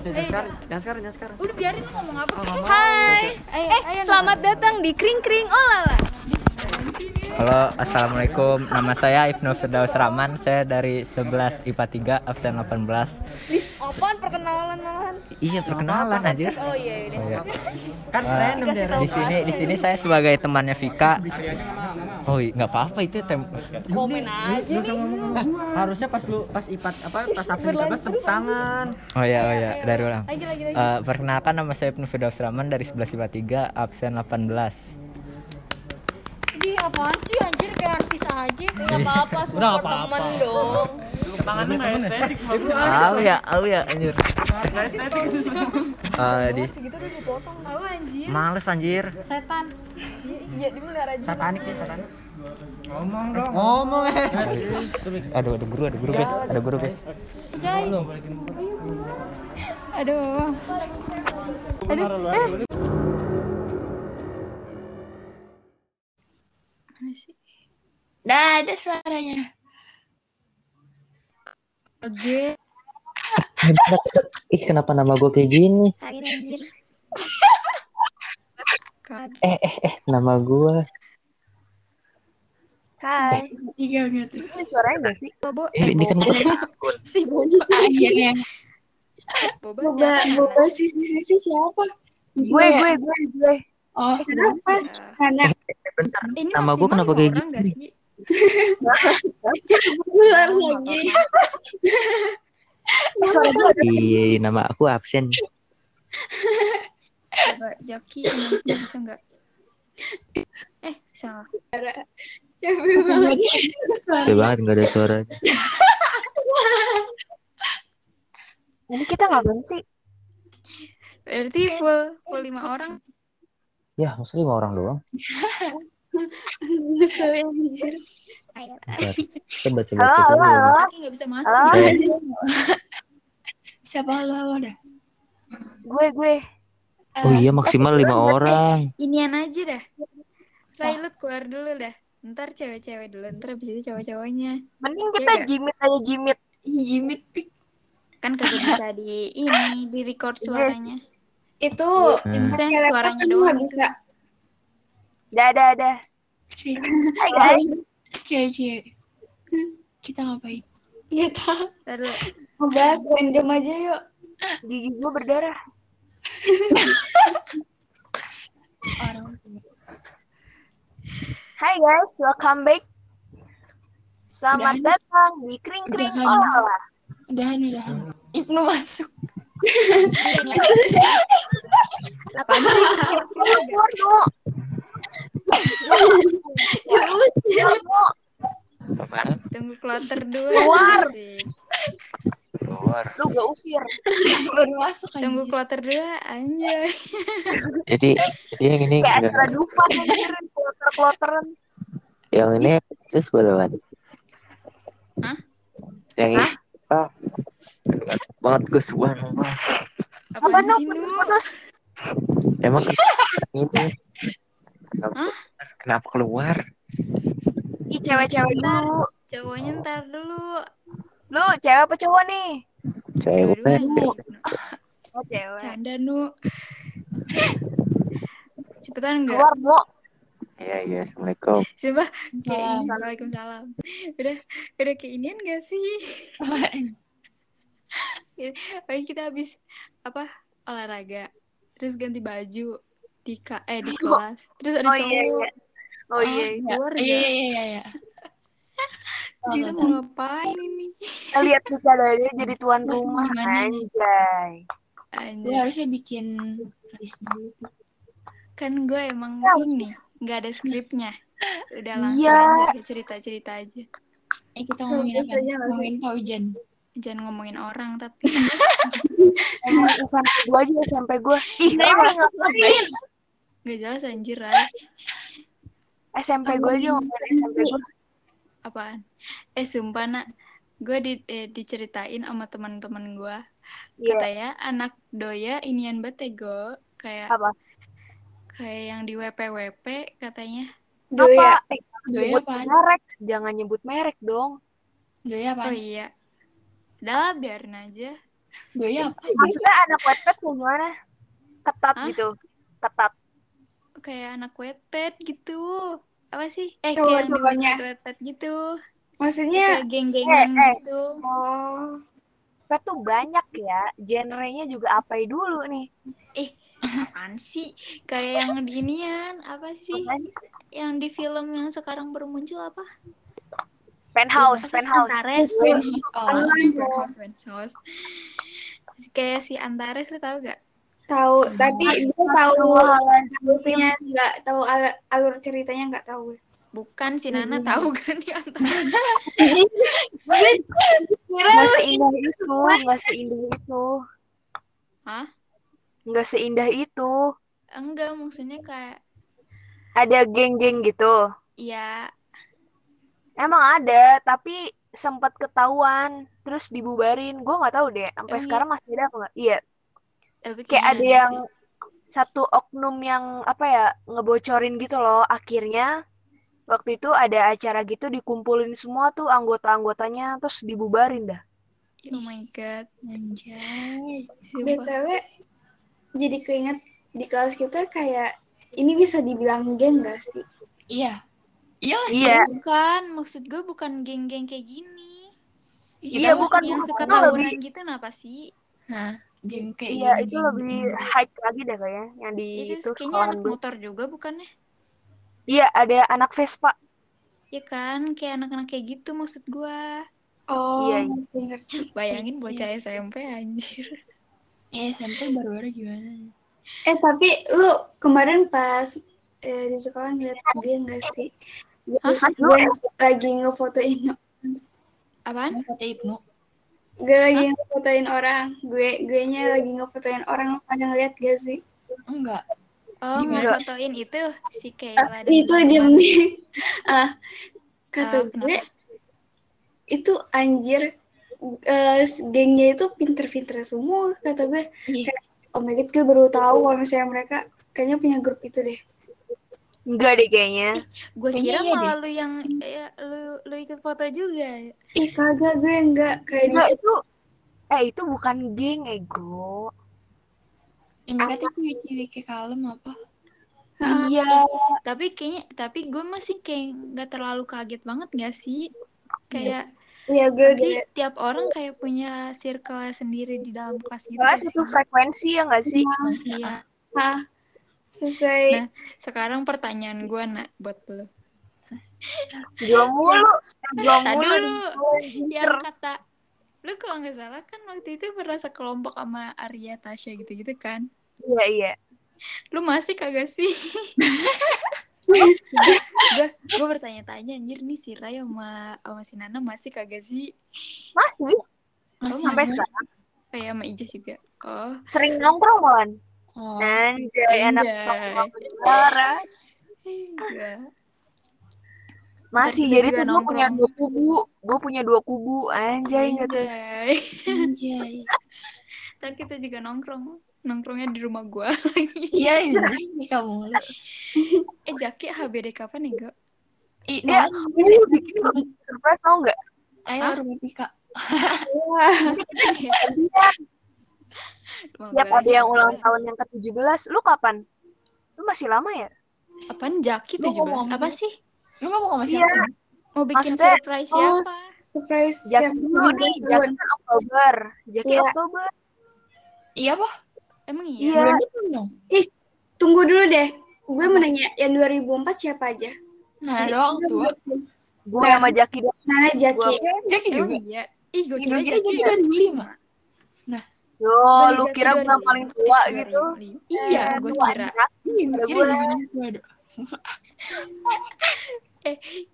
jangan sekarang, jangan sekarang, jangan sekarang. Udah biarin lu ngomong apa. Oh. Hai. Ayo, eh, selamat datang di Kring Kring Olala. Halo, Assalamualaikum. Nama saya Ibnu Firdaus Rahman. Saya dari 11 IPA 3 absen 18. Apaan perkenalan malahan? Iya, perkenalan aja. Oh iya udah. Oh, iya. Kan random Di sini di sini saya sebagai temannya Vika. Oh, iya, nggak apa-apa itu tem Komen aja nih. Harusnya pas lu pas ipat apa pas absen 13 tepuk tangan. Oh iya, oh iya, dari ulang. Lagi lagi lagi. Eh, perkenalkan nama saya Ibnu Firdaus Rahman dari 11 IPA 3 absen 18. Ini apaan sih anjir kayak artis aja. Enggak apa-apa, Udah, support nggak apa-apa. temen dong. Tangannya nggak estetik. Tahu ya, tahu ya anjir. Eh, di Segitu udah dipotong. Tahu anjir. males anjir. Setan. Iya, dimelihara aja. Satanik nih, satanik. Ngomong dong. Ngomong eh. Aduh, ada guru, ada guru, guys. Ada guru, guys. Aduh. Aduh. Aduh. Eh. Mana sih? Dah ada suaranya. Oke. Ih, kenapa nama gue kayak gini? Eh, eh, eh, nama gue. Hai. Tiga gitu. Ini suaranya gak sih? Bobo. Eh, ini kan gue Si Bobo akhirnya. Boba. Boba, Boba si si si, si siapa? Gue, gue, gue, gue. Oh, kenapa? Karena bentar. Ini Nama gua maksimal kenapa kayak nggak sih? keluar lagi. Suara gue Iya, nama aku absen. Coba Jaki ini bisa nggak? Eh, salah. Capek banget. Suara. Capek banget nggak ada suaranya. Ini kita ngapain sih? Berarti full full lima orang. Ya, masa lima orang doang. Ngeselin anjir. Coba coba Halo, kita halo, halo. Nggak bisa masuk. Halo. Eh, Siapa lu halo dah? Gue, gue. oh iya maksimal lima orang. Inian aja dah. Rai lu keluar dulu dah. Ntar cewek-cewek dulu, ntar abis itu cowok-cowoknya. Mending Iya kita gak? jimit aja jimit. Jimit pik. Kan kagak bisa di ini, di record suaranya. Itu Hmm. Sen, suaranya doang. bisa. Dah, dah, dah. Hai guys. Cewek-cewek. Hmm, Kita ngapain? Iya tahu. Ngebahas random aja yuk. Gigi gue berdarah. Hai guys, welcome back. Selamat Udahan. datang di Kring Kring Udahan. Olala. Udahan, udahan. Ibnu masuk. Tunggu kloter dulu. Keluar. Keluar. Lu gak usir. Baru masuk aja. Tunggu kloter dulu anjay. Jadi jadi yang ini Kayak acara Dufan anjir, kloter-kloteran. yang ini terus buat apa? Hah? Yang ini ah, banget gue suan Apa sih, Nu? Putus-putus. Emang kenapa ini? Kenapa, Hah? kenapa keluar? Ih, cewek-cewek dulu. Cowoknya ntar dulu. Lu cewek apa cowok nih? Cewek. Oh, cewek. Canda Nu. Cepetan enggak? Keluar, Mo. Iya iya. Assalamualaikum. Coba kayak Salam. Udah udah kayak inian gak sih? Oh, kita habis apa olahraga. Terus ganti baju di ka eh di kelas. Terus ada Oh cowok. iya, iya. Oh iya, iya. Keluar Iya, ya. iya, iya, iya. Terus kita mau ngapain ini? Kita lihat dari jadi tuan Terus rumah. gimana nih? Anjay. Gue Anjay. harusnya bikin list dulu. Kan gue emang Ya, ini nggak ada skripnya. Udah langsung Iya. aja kayak cerita-cerita aja. Eh kita ngomongin apa? Ngomongin Pak Ujan. Jangan ngomongin orang tapi SMP gue aja SMP gue. Ih, Nah, ngapain? nggak jelas anjir Rai. SMP gue aja ngomongin SMP gue. Apaan? Eh sumpah nak, gue di, eh, diceritain sama teman-teman gue. Iya. Katanya anak doya inian betego kayak Apa? kayak yang di WP-WP katanya. Doya. Apa? Eh, Doya apaan? merek. Jangan nyebut merek dong. Doya Oh apaan? iya. Udah lah, biarin aja. Buaya apa? Maksudnya anak wetpad kayak gimana? Ketat Hah? gitu. Ketat. kayak anak wetpad gitu apa sih eh Coba- kayak wetpad wetpad gitu Maksudnya, kayak geng-gengan Eh, eh. gitu oh, Wetpad tuh banyak ya. Genrenya juga apa dulu nih? apaan sih kayak yang di inian apa sih Apaan yang di film yang sekarang baru muncul apa Penthouse, sih? penthouse. Antares oh, Penthouse, Penthouse. kayak si Antares lu tau gak tahu. Tapi gue tahu alurnya nggak tahu al- alur ceritanya nggak tahu. bukan si Nana tahu kan di Antares Nggak seindah itu, nggak seindah itu. Hah? Nggak seindah itu. enggak maksudnya kayak Ada geng-geng gitu. ya Emang ada, tapi sempat ketahuan, terus dibubarin. Gue nggak tahu deh, sampai Emang sekarang masih ada apa nggak? Iya, tapi kayak ada yang sih. satu oknum yang apa ya ngebocorin gitu loh. Akhirnya waktu itu ada acara gitu dikumpulin semua tuh anggota-anggotanya, terus dibubarin dah. oh my god Anjay. BTW, jadi keinget di kelas kita kayak ini bisa dibilang geng gak sih? Iya. Iya lah Iya, bukan maksud gue bukan geng-geng kayak gini. Iya bukan yang bukan suka itu lebih, tawuran gitu kenapa sih? Nah, geng kayak iya gini, itu geng lebih high lagi deh kayaknya yang di itu itu kayaknya anak gue. motor juga bukannya? Iya, ada anak Vespa. ya kan? Kayak anak-anak kayak gitu maksud gue Oh, Iya, iya. bayangin bocah SMP anjir. Iya, SMP baru-baru gimana? Eh tapi lu kemarin pas eh, di sekolah ngeliat geng gak sih? Hah? Gue lagi ngefotoin apaan? Kata Ibnu. gue lagi ngefotoin orang. Gue gue nya lagi ngefotoin orang. Pada ngeliat gak sih? Enggak. oh fotoin itu si Ah, Kayla dan itu diem. Nih ah kata Ah, gue kenapa? itu anjir eh, gengnya itu pinter-pinter semua kata gue. Iya. kayak oh my god gue baru tahu kalau misalnya mereka kayaknya punya grup itu deh Enggak deh kayaknya. gue kira iya malah lu yang ya, lu lu ikut foto juga ih kagak gue enggak kayak di Enggak itu eh itu bukan geng ego. Yang berarti cewek-cewek kayak kalem apa? Iya. tapi kayaknya tapi gue masih kayak nggak terlalu kaget banget gak sih kayak Iya gue pasti udah tiap orang kayak punya circle sendiri di dalam kelas gitu gak satu sih? frekuensi ya nggak sih? iya ah, selesai. Nah, sekarang pertanyaan gue nak buat lu. Gua mulu. Tadi mulu. yang kata lu kalau nggak salah kan waktu itu merasa kelompok sama Arya Tasya gitu-gitu kan? Iya, iya. lu masih kagak sih? Gue gue bertanya-tanya anjir nih si Ray sama sama si Nana masih kagak sih? Masih. Masih sampai sekarang kayak sama Ija juga. Oh. Sering nongkrong malan. Oh, Anjay, anak Anjay. nongkrong parah. enggak Masih kita jadi tuh gue punya dua kubu. Gue punya dua kubu. Anjay nggak tuh. Anjay. anjay. Ntar kita juga nongkrong nongkrongnya di rumah gua lagi Iya, nih kamu. eh Jaki HBD kapan nih Go? Ih, Ya, nah, ini bikin surprise mau nggak? ayo rumah Pika. Tiap ada yang ulang tahun yang ke-17, lu kapan? Lu masih lama ya? Apaan Jaki Lu 17? ngomong- Apa sih? Lu ngomong sama Iya. siapa? Mau bikin Maksudnya- surprise oh. siapa? surprise Jaki siapa nih, Jaki kan Oktober. Jaki Iya. Oktober. Iya, apa? Emang Iya. iya? Bulan dong. tunggu dulu deh gue mau nanya yang 2004 siapa aja Nah, doang tua. Gue Nah. sama Jaki doang. Nana Jaki Iya, Jaki juga. iya? Ih, gue Gue kira Jaki 2005. Yo, lu kira gue 2005. paling tua Eh, gitu? 2005. Iya, Eh, gue kira. Iya, gue kira dong.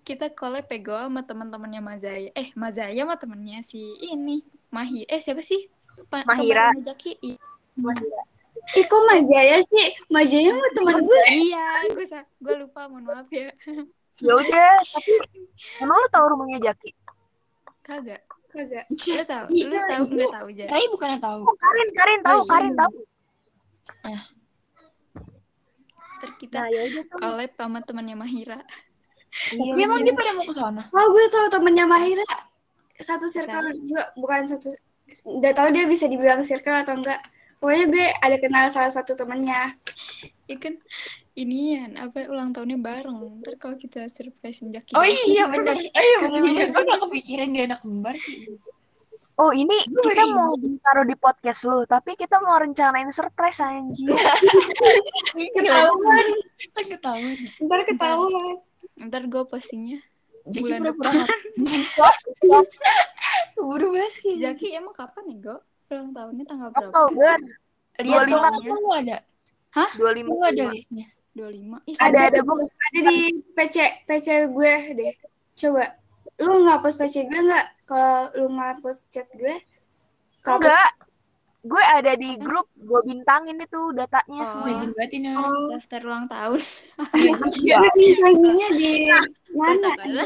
Kita collab pego sama teman-temannya Mazaya. Eh, Mazaya sama temennya si ini. Mahi. Eh, siapa sih? Pa- Mahira. Jaki. I- ih kok Majaya sih Majaya mah teman gue iya, gue gue lupa, mohon maaf ya. Ya udah, tapi emang lu tahu rumahnya Jaki? Kagak. Kagak Lu tahu? Lu Iya, tahu Ibu. enggak tahu aja? Rai bukannya tahu. Oh, Karin, Karin tahu, Oh, iya. Karin tahu. Ntar kita Nah, ya collab sama temannya Mahira. Iya, emang dia pada mau ke sana. oh gue tahu temennya Mahira satu circle juga bukan satu nggak tahu dia bisa dibilang circle atau enggak pokoknya gue ada kenal salah satu temennya Ya kan ini apa ulang tahunnya bareng. Ntar kalau kita surprisein Jaki. Oh iya benar. Iya benar. Gue gak kepikiran dia anak kembar. Oh ini Gue kita baru mau taruh di podcast lu, tapi kita mau rencanain surprise anjir. ketahuan Kita ketahuan. ntar ketahuan Ntar gue postingnya. Bulan pura-pura Buru basi. Jaki emang kapan nih Go? Ulang tahunnya tanggal berapa? Oktober Lihat 25 dong, lu ada. 25. Lu ada listnya. 25. Ih, Ada ada gue ada di PC PC gue deh coba lu ngapus PC gue nggak kalau lu ngapus chat gue kehapus. enggak. Gue ada di grup, gue bintangin itu datanya Oh. semua. Izin banget ini. oh daftar ulang tahun. Iya. ada di mana.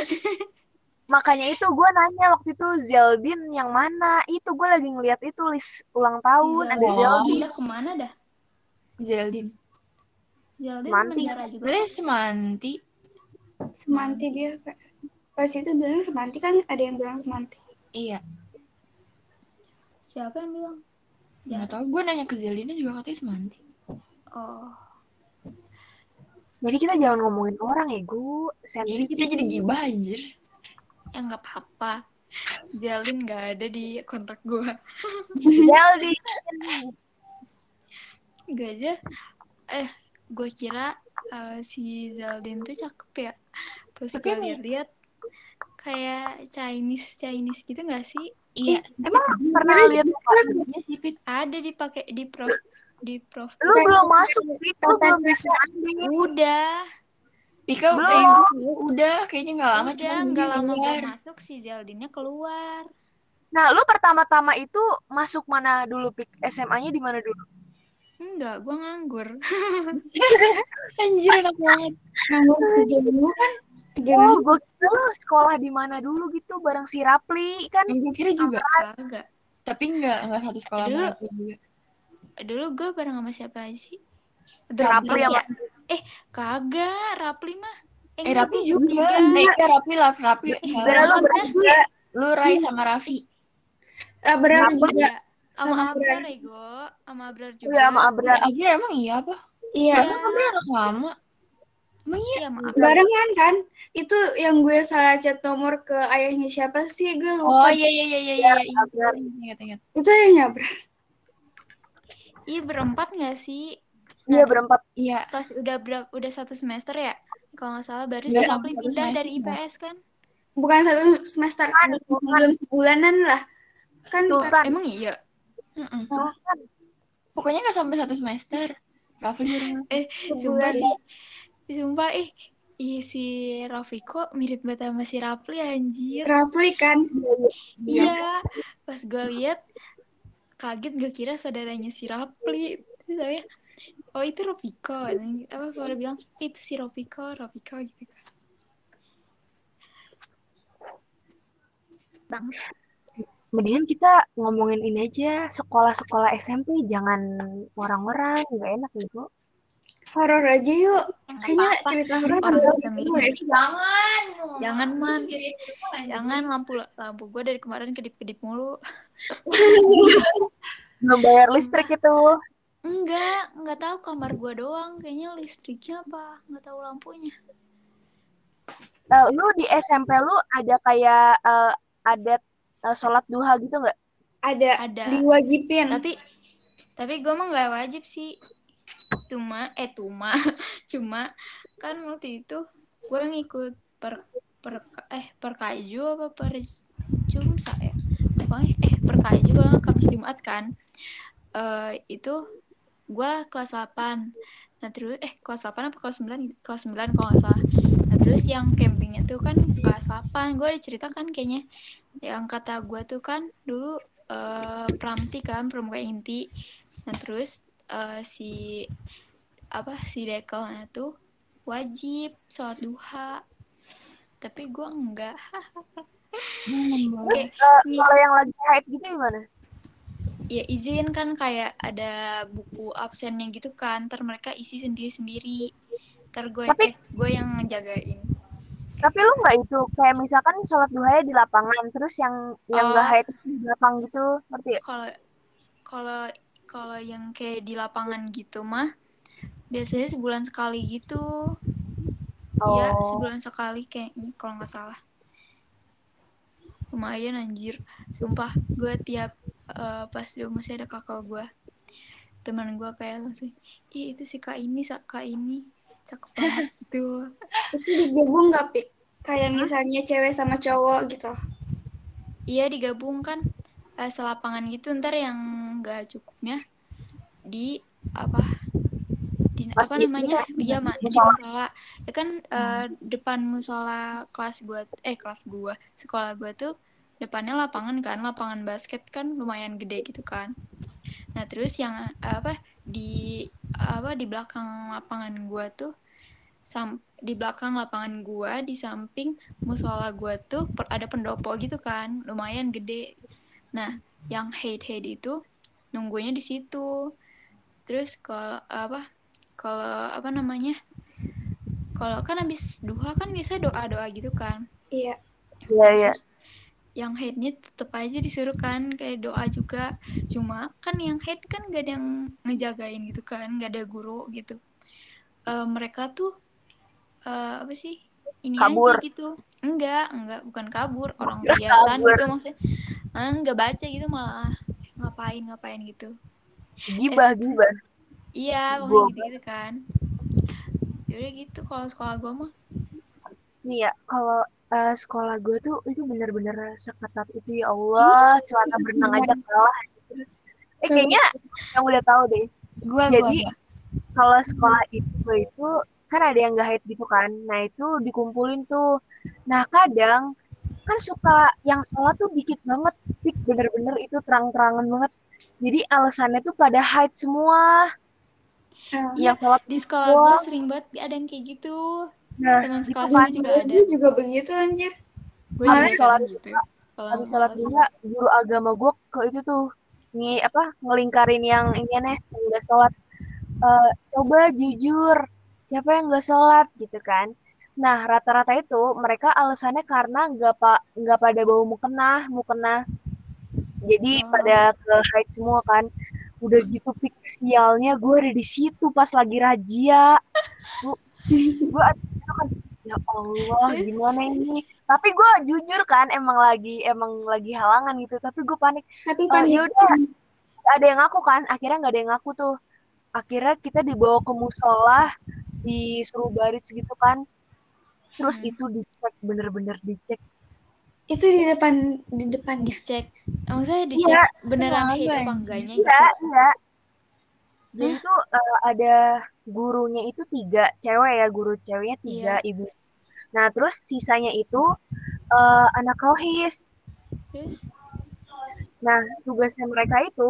Makanya itu gue nanya waktu itu Zeldin yang mana? Itu gue lagi ngeliat itu list ulang tahun ada Zeldin. Zeldin. Udah ke mana dah? Zeldin. Zeldin Manti. juga. Semanti. semanti dia Kak. pas itu bilang semanti kan ada yang bilang semanti Iya. Siapa yang bilang? Gak tau. Gue nanya ke Zeldinnya juga katanya semanti. Oh. Jadi kita jangan ngomongin orang ya, gue Jadi sensitif. kita jadi gibah anjir. Ya nggak apa-apa. Zeldin nggak ada di kontak gue. Zeldin. Gak aja. Eh, gue kira eh, si Zeldin tuh cakep ya. Pas gue lihat-lihat kayak Chinese Chinese gitu gak sih? Iya. Emang pernah lihat Iya sih, Pit. Ada dipakai di prof di prof. lu belum masuk, Pit. lu belum bisa. Udah, Pika Belum. udah, udah kayaknya gak lama. udah cuma nggak lama gue keluar. masuk si Zeldinnya keluar. Nah, lu pertama-tama itu masuk mana dulu, Pik? SMA-nya di mana dulu? Enggak, gue nganggur. Anjir enak banget. nganggur tiga minggu kan tiga Oh, minggu gue kira sekolah di mana dulu gitu, bareng si Rapli, kan? Gue kira juga. Kagak. Tapi enggak, enggak satu sekolah Dulu. juga. Dulu gue bareng sama siapa aja sih? Rapli ya? Eh, kagak. Rapli mah. Eh, enggak, Rapi gua juga. Eh, Rapi lah, Rapi. Eh, Bener lu Rai sama Raffi. Ah, Rapli. juga Iya. Sama Sama Abrar Ego, sama Abrar juga. Iya, sama Abra. Ya, Abra emang iya apa? iya Iya, Emang Abra anak lama. Emang iya? iya, sama Abrar. barengan kan itu yang gue salah chat nomor ke ayahnya siapa sih gue Oh lupa iya iya iya iya iya. iya. Abra. Ingat ingat. itu ayahnya bro Iya berempat nggak sih? Iya, berempat. Iya. Pas udah berapa, udah satu semester ya? Kalau nggak salah baru si Nggak Sapli sampai satu pindah dari. IPS kan? bukan satu semester belum sebulanan lah kan Sultan. Emang iya? Mm-mm. Pokoknya nggak sampai satu semester. Raffi baru. Eh, sumpah sih. Sumpah eh Ih, si Rafiko mirip banget sama si Rapli anjir. Rafli kan Iya. Pas gue lihat kaget gue kira saudaranya si. Terus saya oh itu Rafiko. Apa kalau bilang itu si Rafiko, Rafiko gitu. Mendingan kita ngomongin ini aja, sekolah-sekolah SMP, jangan orang-orang, nggak enak gitu. horor aja yuk kayaknya Apa-apa. cerita horor deh. Jangan. Jangan, Man. Jangan lampu lampu gue dari kemarin kedip-kedip mulu. Nggak bayar listrik itu. Enggak, enggak tahu kamar gue doang. Kayaknya listriknya apa? Enggak tahu lampunya. Eh, lu di SMP lu ada kayak eh, adat eh, sholat duha gitu nggak? ada Ada. diwajibin. Tapi tapi gue mah nggak wajib sih. Cuma eh cuma cuma kan waktu itu gue ngikut per per eh perkaju apa per jumsa ya? Pokoknya eh perkaju gue kamis jumat kan. Eh itu gue kelas 8 nah terus eh kelas 8 apa kelas 9 kelas 9 kalau nggak salah. Nah terus yang campingnya tuh kan kelas 8 gue diceritakan kayaknya yang kata gue tuh kan dulu eh pramti kan pramuka inti. Nah terus eh, si apa si dekelnya tuh wajib sholat duha. Tapi gue enggak. Terus eh, kalau yang lagi haid gitu gimana? ya izin kan kayak ada buku absennya gitu kan. Ntar mereka isi sendiri sendiri ntar gue Tapi- eh, gue yang ngejagain Tapi lu nggak itu kayak misalkan sholat duhanya di lapangan, terus yang yang nggak Oh. haid di belakang gitu, ngerti ya? Kalau kalau kalau yang kayak di lapangan gitu mah biasanya sebulan sekali gitu. Iya, Oh. sebulan sekali kayaknya kalau nggak salah. Lumayan anjir. Sumpah, gue tiap eh, pas dulu masih ada kakak gue. Teman gue kayak langsung, ih itu si kak ini, si kak ini. Cakep banget gitu. Itu digabung nggak, Pik? Kayak misalnya cewek sama cowok gitu. Iya digabung kan eh, selapangan gitu ntar yang nggak cukupnya di apa di apa Masjid. namanya iya ma- di Musola. ya kan eh, depan musola kelas gua eh kelas gua sekolah gua tuh depannya lapangan kan lapangan basket kan lumayan gede gitu kan nah terus yang eh, apa di apa di belakang lapangan gua tuh sam di belakang lapangan gua di samping musola gua tuh per- ada pendopo gitu kan lumayan gede nah yang hate hate itu nunggunya di situ terus kalau apa kalau apa namanya kalau kan habis duha kan biasa doa doa gitu kan Iya. Iya, iya. Yang hate-nya tetep aja disuruh kan kayak doa juga. Cuma kan yang hate kan gak ada yang ngejagain gitu kan gak ada guru gitu. Eh, mereka tuh eh, apa sih ini Kabur. aja gitu. Enggak enggak bukan kabur orang Kira kegiatan gitu maksudnya. Enggak baca gitu malah ngapain ngapain gitu. Gibah, gibah. iya pokoknya gitu gitu kan. Yaudah gitu kalau sekolah gua mah. Nih ya, kalau eh, sekolah gue tuh itu bener-bener seketat itu ya Allah, celana berenang aja kalah. Eh kayaknya yang udah tahu deh. Gua Jadi kalau sekolah itu itu kan ada yang gak haid gitu kan. Nah itu dikumpulin tuh. Nah kadang kan suka yang sholat tuh dikit banget, Pik, bener-bener itu terang-terangan banget. Jadi alasannya tuh pada haid semua. Ah. Iya, Yang sholat di sekolah gua sering banget ada yang kayak gitu Nah, teman sekelas gue juga ada. Gue juga begitu anjir. gue juga sholat gitu. habis sholat duha guru agama gue ke itu tuh ngi apa ngelingkarin yang ini aneh yang nggak sholat. Eh, coba jujur siapa yang nggak sholat gitu kan. Nah rata-rata itu mereka alasannya karena nggak pak nggak pada bau mukena mukena jadi Oh. pada ke haid semua kan. Udah gitu pik sialnya gue ada di situ pas lagi razia. Gue ya Allah gimana ini? Tapi gue jujur kan emang lagi emang lagi halangan gitu. Tapi gue panik. Tapi Eh, panik. yaudah ada yang ngaku kan? Akhirnya nggak ada yang ngaku tuh. Akhirnya kita dibawa ke musola disuruh baris gitu kan. Terus Hmm. itu dicek bener-bener dicek. Itu di depan di depannya. cek emang saya dicek Iya. beneran apa anjing? enggaknya iya gitu? iya. Jadi tuh eh, ada gurunya itu tiga cewek ya guru ceweknya tiga ibu nah terus sisanya itu eh, anak rohis terus Nah, tugasnya mereka itu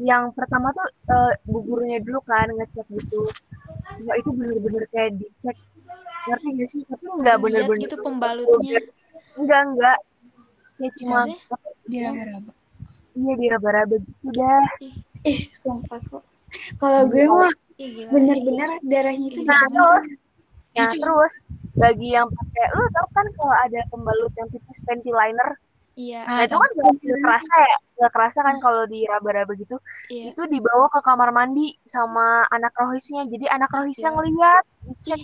yang pertama tuh eh, bu gurunya dulu kan ngecek gitu. Nah, itu bener-bener kayak dicek. Ngerti gak sih? Tapi nggak bener-bener. gitu pembalutnya Enggak, enggak. Ya cuma Maksudnya? di raba-raba. iya diraba-raba gitu dah. Ih, sumpah kok. Kalau gue mah Ih, gila. bener-bener darahnya itu Iya. Nah, terus nah, Lucu. terus bagi yang pakai lu tau kan kalau ada pembalut yang tipis panty liner iya nah itu kan nggak nggak kerasa ya nggak kerasa kan kalau diraba-raba gitu iya itu dibawa ke kamar mandi sama anak rohisnya jadi anak rohisnya Iya. ngeliat dicek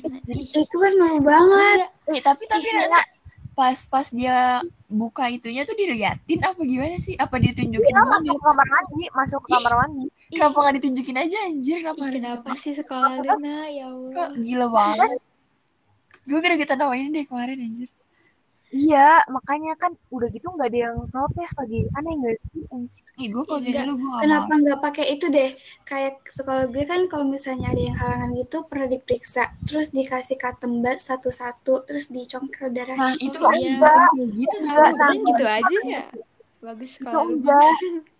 Itu kan malu banget. iya. Eh, tapi tapi Nana, pas pas dia buka itunya tuh diliatin apa gimana sih? Apa ditunjukin Dia doang? masuk ke kamar mandi, masuk ke kamar mandi. Kenapa nggak ditunjukin aja anjir? Kenapa Ih, harus kenapa sih sekolah Luna ya Allah Kok gila banget. Gue gara-gara tawain deh kemarin anjir. Iya, makanya kan udah gitu nggak ada yang protes lagi. Aneh nggak sih? anjir? Ih, gue kalau jadi Enggak. lu gue gak Kenapa mau. nggak pakai itu deh? Kayak sekolah gue kan kalau misalnya ada yang halangan gitu pernah diperiksa, terus dikasih katembat satu-satu, terus dicongkel darah. Nah, itu Oh, iya. gitu aturan gitu aja ya bagus sekolah enggak.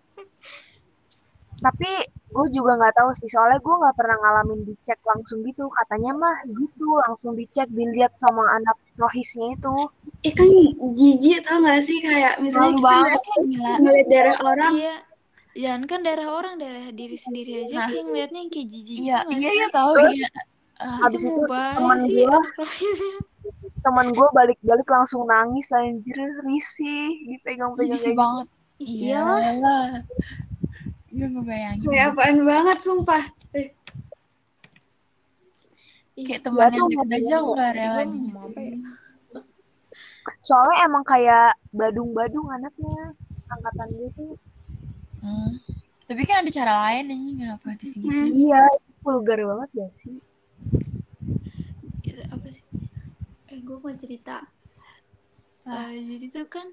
Tapi gue juga nggak tahu sih, soalnya gue nggak pernah ngalamin dicek langsung gitu. Katanya mah gitu, langsung dicek, dilihat sama anak rohisnya itu. Eh kan jijik tau gak sih kayak misalnya kita gila. ngeliat darah orang, iya jangan kan darah orang darah diri sendiri aja Nah. kayak ngeliatnya yang kayak jijik Iya, gitu iya sih? iya tahu Terus, iya. Ah, Habis itu itu sih gue, teman gue balik-balik langsung nangis anjir risih dipegang-pegang Risih kayak banget. Iya. Iyalah. Gue ngebayangin. Kayak apaan banget sumpah. Eh, Kayak Ya teman yang tuh, deket aja mau nggak rela gitu. ya? soalnya emang kayak badung-badung anaknya angkatan gue tuh Hmm. Tapi kan ada cara lain anjing kenapa disegitu? Hmm. iya vulgar banget gak sih itu apa sih eh gue mau cerita Eh, jadi tuh kan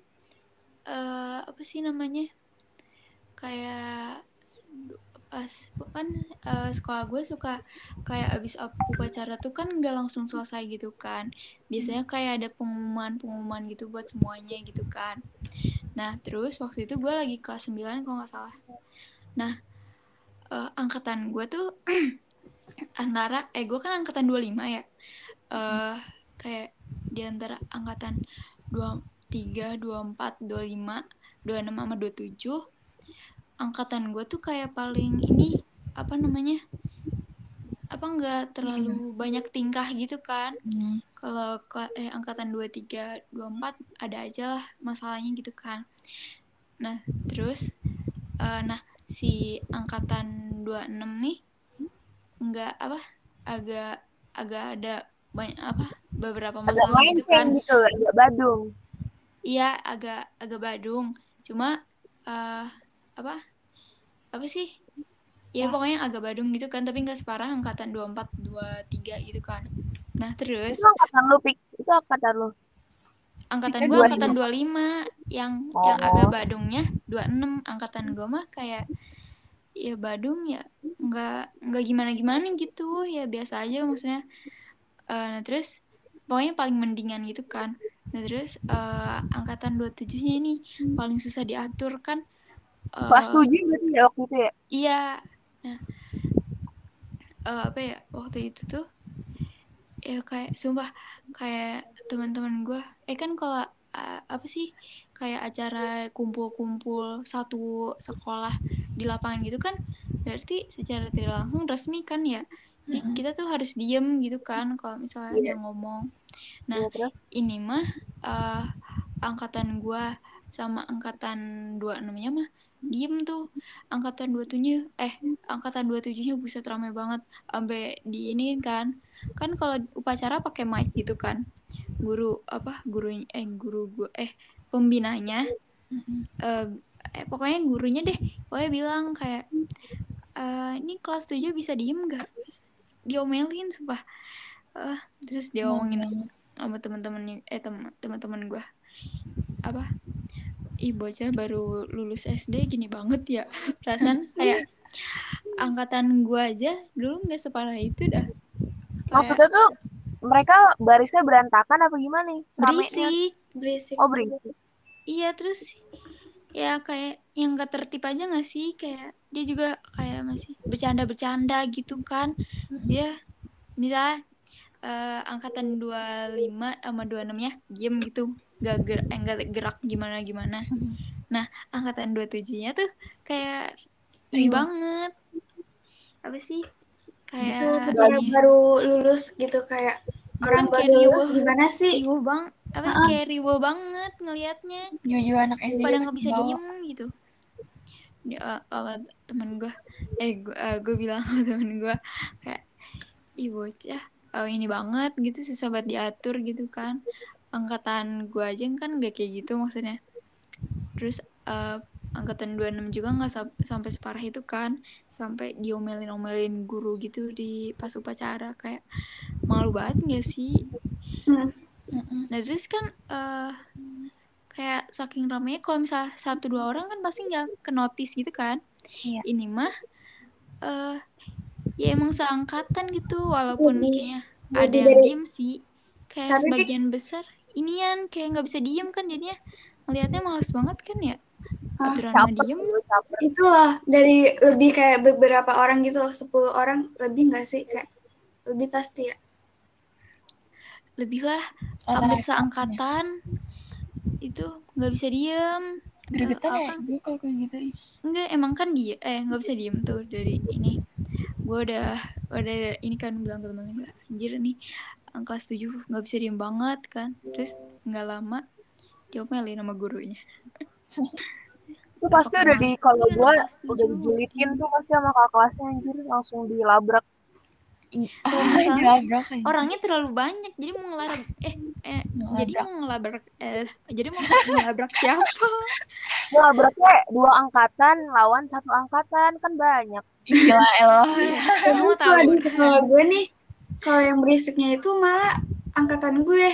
eh apa sih namanya kayak pas kan eh, sekolah gue suka kayak abis up- upacara tuh kan nggak langsung selesai gitu kan. Biasanya kayak ada pengumuman pengumuman gitu buat semuanya gitu kan. Nah terus waktu itu gue lagi kelas 9 kalau nggak salah. Nah eh, angkatan gue tuh antara eh gue kan angkatan 25 ya. Eh kayak di antara angkatan 23, 24, 25, 26 sama 27 angkatan gue tuh kayak paling ini apa namanya apa nggak terlalu banyak tingkah gitu kan. Hmm. kalau eh, angkatan 23, 24 ada aja lah masalahnya gitu kan. Nah terus eh, nah si angkatan 26 nih nggak apa agak agak ada banyak apa beberapa agak masalah gitu kan. gitu agak badung. Iya, agak agak Badung. Cuma eh apa? Apa sih? Ya pokoknya agak Badung gitu kan, tapi nggak separah angkatan 24, 23 gitu kan. Nah, terus itu angkatan lu pik itu angkatan lu angkatan 25. angkatan 25 yang yang Oh. agak Badungnya 26. Angkatan gua mah kayak ya Badung ya nggak nggak gimana-gimana gitu, ya biasa aja maksudnya. Eh, nah, terus pokoknya paling mendingan gitu kan. Nah, terus eh, angkatan 27-nya ini paling susah diatur kan. Eh, kelas tujuh berarti ya waktu itu ya? Iya. Nah, eh, apa ya waktu itu tuh ya kayak sumpah kayak teman-teman gue eh kan kalau eh, apa sih kayak acara kumpul-kumpul satu sekolah di lapangan gitu kan berarti secara tidak langsung resmi kan ya? Jadi kita tuh harus diem gitu kan kalau misalnya ada yang ngomong. Nah, Ya, terus? ini mah eh, angkatan gua sama angkatan 26-nya mah diem tuh angkatan 27-nya eh angkatan 27-nya buset rame banget sampai di ini kan kan kalau upacara pakai mic gitu kan guru apa guru eh guru gua eh pembinanya eh, eh, pokoknya gurunya deh pokoknya bilang kayak eh, ini kelas 7 bisa diem gak diomelin sumpah. Eh, terus dia ngomongin sama eh teman teman-teman gue apa ih bocah baru lulus SD gini banget ya perasaan kayak angkatan gue aja dulu nggak separah itu dah. Kayak maksudnya tuh mereka barisnya berantakan apa gimana nih? Berisik. Berisik. oh berisik. Iya terus ya kayak yang gak tertib aja gak sih? Kayak dia juga kayak masih bercanda-bercanda gitu kan. Dia misalnya eh, angkatan 25 sama 26 ya diem gitu gak gerak, eh, gak gerak gimana gimana. Nah angkatan 27 nya tuh kayak ini Riuh. banget. Apa sih? Kayak baru, ini, baru lulus gitu kayak orang kayak baru lulus riuh. gimana sih? riuh bang apa kayak riuh banget ngelihatnya Jiwa-jiwa anak SD pada nggak bisa bawa. diem gitu. Dia, uh, temen gue eh gue bilang sama temen gue kayak ih bocah oh, ini banget gitu susah banget diatur gitu kan angkatan gue aja kan gak kayak gitu maksudnya terus uh, angkatan 26 juga nggak sam- sampai separah itu kan sampai diomelin-omelin guru gitu di pas upacara kayak malu banget gak sih Hmm. Nah terus kan eh kayak saking ramenya kalau misalnya satu dua orang kan pasti nggak ke notice gitu kan. Iya. Ini mah eh ya emang seangkatan gitu walaupun Lebih- kayaknya ada yang diem sih. Kayak sebagian besar inian kayak nggak bisa diem kan jadinya ngelihatnya males banget kan ya. Ah, Aturan capek diem. Itu loh dari lebih kayak beberapa orang gitu, 10 orang lebih nggak sih kayak lebih pasti ya. Lebih lah Rata-rata hampir seangkatan itu nggak bisa diem. Gregetan Eh, ya gue kalau kayak gitu ih. Enggak, emang kan dia eh nggak bisa diem tuh dari ini. Gue udah udah ini kan bilang ke temen gue, anjir nih kelas 7 nggak bisa diem banget kan? Terus nggak lama diomelin sama gurunya. Itu pasti udah di kalau gue udah dijulitin tuh pasti sama kakak kelasnya anjir. Langsung dilabrak. Dilabrak orangnya terlalu banyak jadi mau ngelabrak eh, eh jadi mau ngelabrak eh jadi mau ngelabrak siapa? Dilabraknya dua angkatan lawan satu angkatan kan banyak. Gila elah. kamu tahu. sekolah gue nih, kalau yang berisiknya itu malah angkatan gue.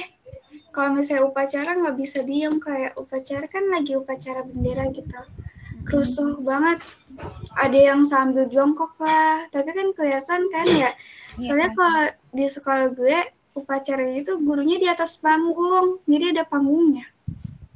Kalau misalnya upacara nggak bisa diem kayak upacara kan lagi upacara bendera gitu. Kerusuh banget. Ada yang sambil jongkok lah, tapi kan kelihatan kan ya. Soalnya kalau di sekolah gue upacaranya itu gurunya di atas panggung, jadi ada panggungnya.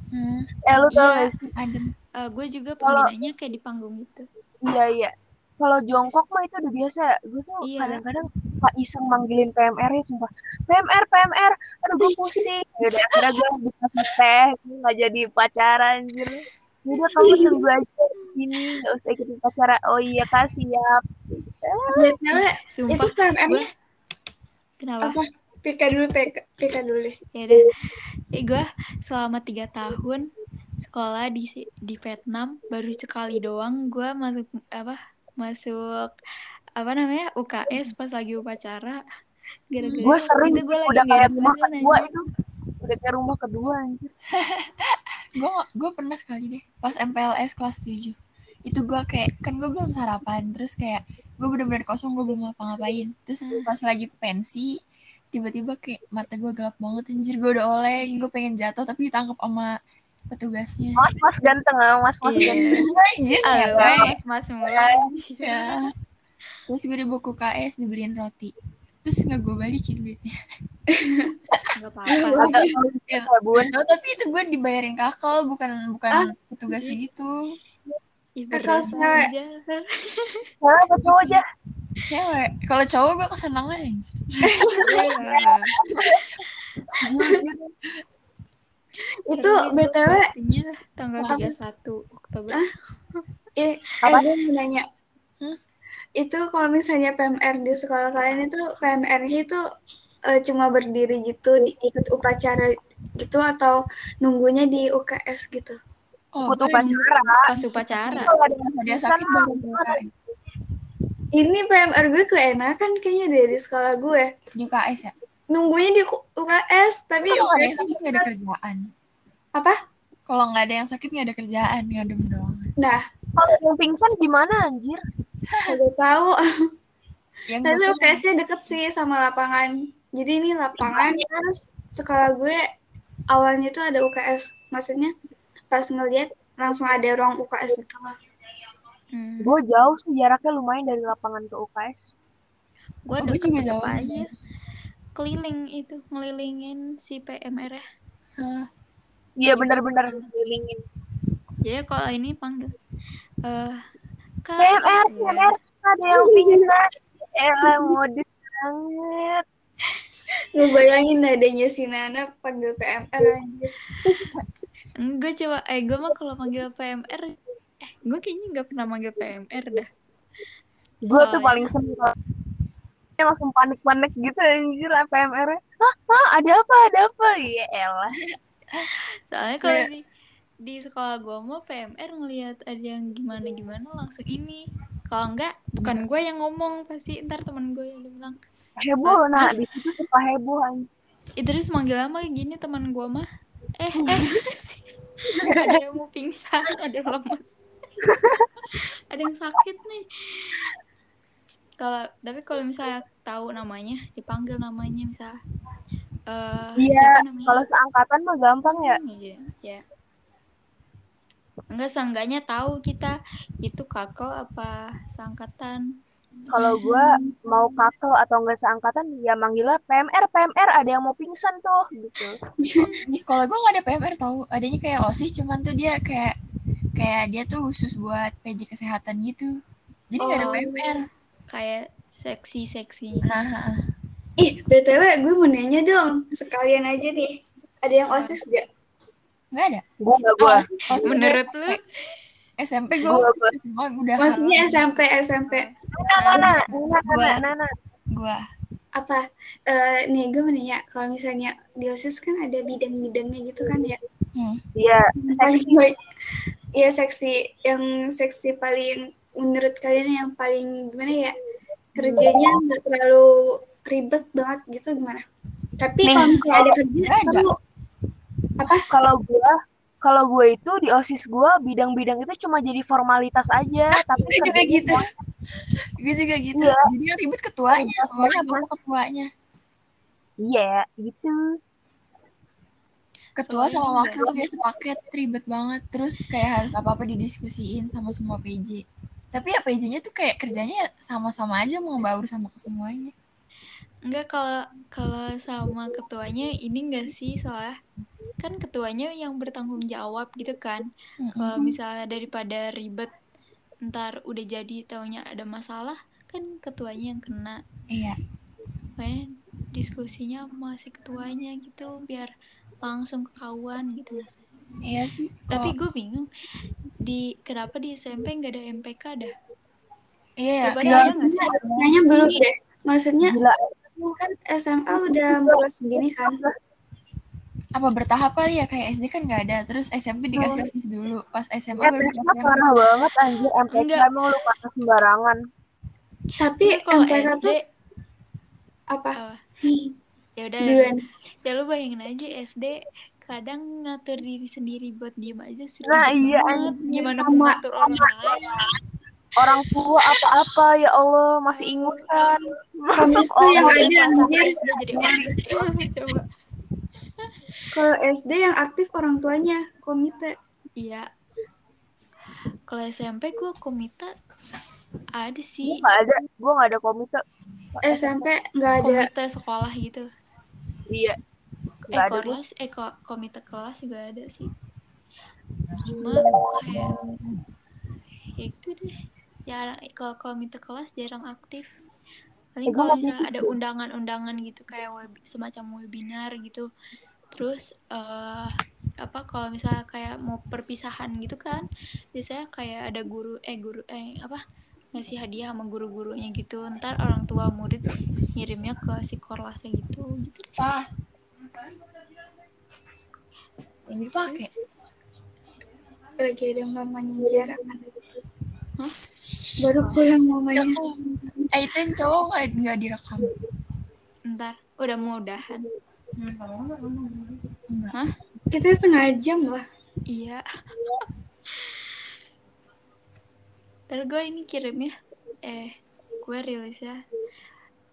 Hmm, Eh lu tau Iya. sih? adem. Eh, gue juga pembinanya kayak di panggung gitu Iya iya. Kalau jongkok mah itu udah biasa. Gue tuh Iya. kadang-kadang pak iseng manggilin PMR ya sumpah. PMR PMR. Aduh gue pusing. Ya udah akhirnya gue dikasih teh. Gue nggak jadi pacaran anjir. Yaudah kamu tunggu aja di sini. Gak usah ikut upacara. Oh iya kak siap. Itu sumpah PMM-nya gue kenapa apa? Pika dulu, Pika, Pika dulu deh. ya udah eh, gue selama tiga tahun sekolah di si- di Vietnam baru sekali doang gue masuk apa masuk apa namanya UKS pas lagi upacara. Gara-gara Gue sering itu gue lagi udah kayak ada rumah kedua itu. Udah kayak rumah kedua anjir. gue gue pernah sekali deh pas MPLS kelas 7 itu gue kayak kan gue belum sarapan terus kayak gue bener-bener kosong gue belum ngapa-ngapain. Terus pas lagi pensi tiba-tiba kayak mata gue gelap banget anjir gue udah oleng gue pengen jatuh tapi ditangkap sama petugasnya Mas mas ganteng ah, mas mas Iya. ganteng. anjir Ah, cewek mas mas mula ya terus gue dibawa ke KS dibeliin roti terus nggak gue balikin duitnya nggak apa-apa ya. Oh, tapi itu gue dibayarin kakak bukan bukan petugasnya gitu Kakak berasa cewek. udah. Nah, apa cowok aja? cewek kalau cowok gue kesenangan Iya. Itu BTW, tanggal 31 Oktober. eh, Apa? eh, gue mau nanya. Hmm? Itu kalau misalnya PMR di sekolah kalian itu PMR-nya itu eh, cuma berdiri gitu, di, ikut upacara gitu atau nunggunya di UKS gitu? oh Ikut gue upacara. Pas upacara. Kalau ada yang dia pingsan sakit mah, baru ke UKS Ini PMR gue keenakan kayaknya deh di sekolah gue. di UKS ya Nunggunya di UKS, tapi kalau nggak ada yang UKS sakit nggak ada kerjaan apa? kalau nggak ada yang sakit nggak ada kerjaan ngadem doang Nah, Kalau yang pingsan gimana anjir? udah tahu. yang Tapi UKS-nya deket sih sama lapangan. Jadi ini lapangan terus sekolah gue awalnya tuh ada UKS. Maksudnya pas ngeliat langsung ada ruang UKS di tengah. Hmm. Gue jauh sih jaraknya lumayan dari lapangan ke UKS. Gue Oh, juga jauh. aja. Keliling itu, ngelilingin si PMR ya. Iya benar-benar dilingin. Jadi kalau ini panggil eh Kak, PMR. PMR, ada yang pingsan. Elah modis banget. Lu bayangin adanya si Nana panggil PMR aja. Gue coba, eh gue mah kalau panggil PMR, eh gue kayaknya nggak pernah manggil PMR dah. Gue tuh paling seneng. Yang langsung panik-panik gitu anjir PMR-nya. Hah, hah, ada apa, ada apa? Iya elah. Soalnya kalau Kayak- di di sekolah gue mau PMR ngelihat ada yang gimana gimana langsung ini. Kalau enggak, bukan gue yang ngomong pasti ntar teman gue yang bilang. Heboh, nah Terus- di situ suka heboh anjir. Itu terus manggil lama gini teman gue mah. Eh eh ada yang mau pingsan, ada yang lemas. ada yang sakit nih. Kalau tapi kalau misalnya tahu namanya, dipanggil namanya misalnya eh Iya, kalau seangkatan mah gampang ya. Iya, ya. Enggak seenggaknya tahu kita itu kakak apa seangkatan. Kalau gue mau kakel atau enggak seangkatan, ya manggilnya PMR, PMR, ada yang mau pingsan tuh, gitu. di sekolah gue nggak ada PMR tahu adanya kayak osis cuman tuh dia kayak kayak dia tuh khusus buat PJ kesehatan gitu jadi nggak ada Oh. PMR Kayak seksi-seksi. Ih, BTW gue mau nanya dong. Sekalian aja deh. Ada yang OSIS gak? nggak ada Gue enggak gue. Oh, Menurut SMP. lu? SMP gue osis SMA udah Maksudnya SMP, SMP. Nana, Nana, Nana, gue apa eh, nih gue mau nanya kalau misalnya di osis kan ada bidang-bidangnya gitu kan ya Hmm. Iya, paling seksi. baik ya seksi yang seksi paling menurut kalian yang paling gimana ya kerjanya nggak terlalu ribet banget gitu gimana tapi Nih, kalau misalnya ada kerja seru apa Kalau gue kalau gue itu di osis gue bidang-bidang itu cuma jadi formalitas aja, tapi Gue juga kerjanya gitu. semua- Gue juga gitu. Iya. Jadi yang ribet ketuanya, Iya, soalnya semua. apa ketuanya. Iya, gitu. Ketua sama wakil tuh biasa paket ribet banget. Terus kayak harus apa-apa didiskusiin sama semua PJ. Tapi ya PJ-nya tuh kayak kerjanya sama-sama aja mau baur sama ke semuanya. Enggak kalau kalau sama ketuanya ini enggak sih soalnya kan ketuanya yang bertanggung jawab gitu kan. Kalau misalnya daripada ribet ntar udah jadi taunya ada masalah kan ketuanya yang kena. Iya. Makanya diskusinya masih ketuanya gitu biar langsung ketahuan gitu rasanya. Iya sih. Tapi gue bingung di kenapa di SMP nggak ada MPK dah? iya, nggak sih? kayaknya belum deh maksudnya Gila. kan SMA udah mulai segini kan apa bertahap kali ya kayak SD kan nggak ada. Terus SMP dikasih Oh. osis dulu. Pas SMA Eh, baru dikasih parah banget anjir MPK Enggak. emang lu kata sembarangan. tapi Tapi kalau MPK SD tuh apa apa? Ya udah. Ya lu bayangin aja SD kadang ngatur diri sendiri buat diem aja sudah Nah, iya, banget. anjir, Gimana sama- mau ngatur orang lain? Orang tua apa-apa ya Allah masih ingusan. Kamu Masuk tuh yang orang. ada Pas anjir SD jadi. Coba. kalau SD yang aktif orang tuanya komite Iya. Kalau SMP gue komite ada Gue sih nggak ada, gue nggak ada komite. SMP nggak ada komite sekolah gitu. Iya. Eh kelas, eh ko- komite kelas juga ada sih. Cuma kayak ya itu deh. Jarang kalau komite kelas jarang aktif. Paling Eh, kalau misalnya ada undangan-undangan gitu kayak web, semacam webinar gitu. Terus eh apa kalau misalnya kayak mau perpisahan gitu kan biasanya kayak ada guru eh guru eh apa ngasih hadiah sama guru-gurunya gitu ntar orang tua murid ngirimnya ke si korlasnya gitu gitu. Ah. Yang dipakai. lagi ada mamanya Jara kan baru pulang mamanya Eh itu yang cowok nggak nggak direkam. ntar udah mau udahan Enggak. Hah? kita setengah jam lah iya ntar gue ini kirim ya eh gue rilisnya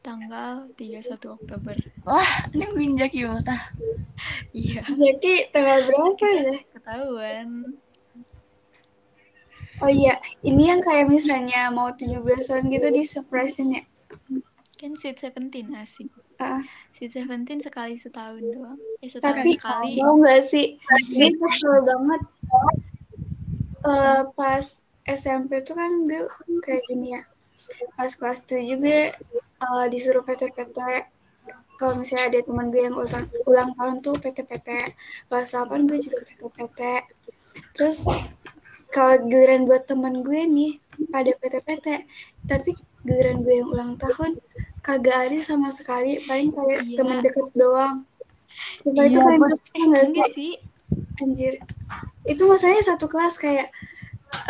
tanggal 31 Oktober. Wah, ini gue injak Yulta. iya. Jadi tanggal berapa ya? Ketahuan. Oh iya ini yang kayak misalnya mau 17 tahun gitu di surprisein ya kan Sweet Seventeen asik. Ah, Sweet Seventeen sekali setahun doang. Eh setahun tapi sekali. mau nggak sih? Dia kesel banget. Eh, pas SMP tuh kan gue kayak gini ya. Pas kelas 7 gue eh, disuruh PT-PT kalau misalnya ada teman gue yang ulang, ulang tahun tuh PT-PT kelas 8 gue juga PT-PT terus kalau giliran buat teman gue nih pada PT-PT tapi giliran gue yang ulang tahun kagak ada sama sekali paling kayak Iya. teman deket doang itu Iya, kalian Bos. kesel nggak sih? enggak sih Anjir. Itu masalahnya satu kelas kayak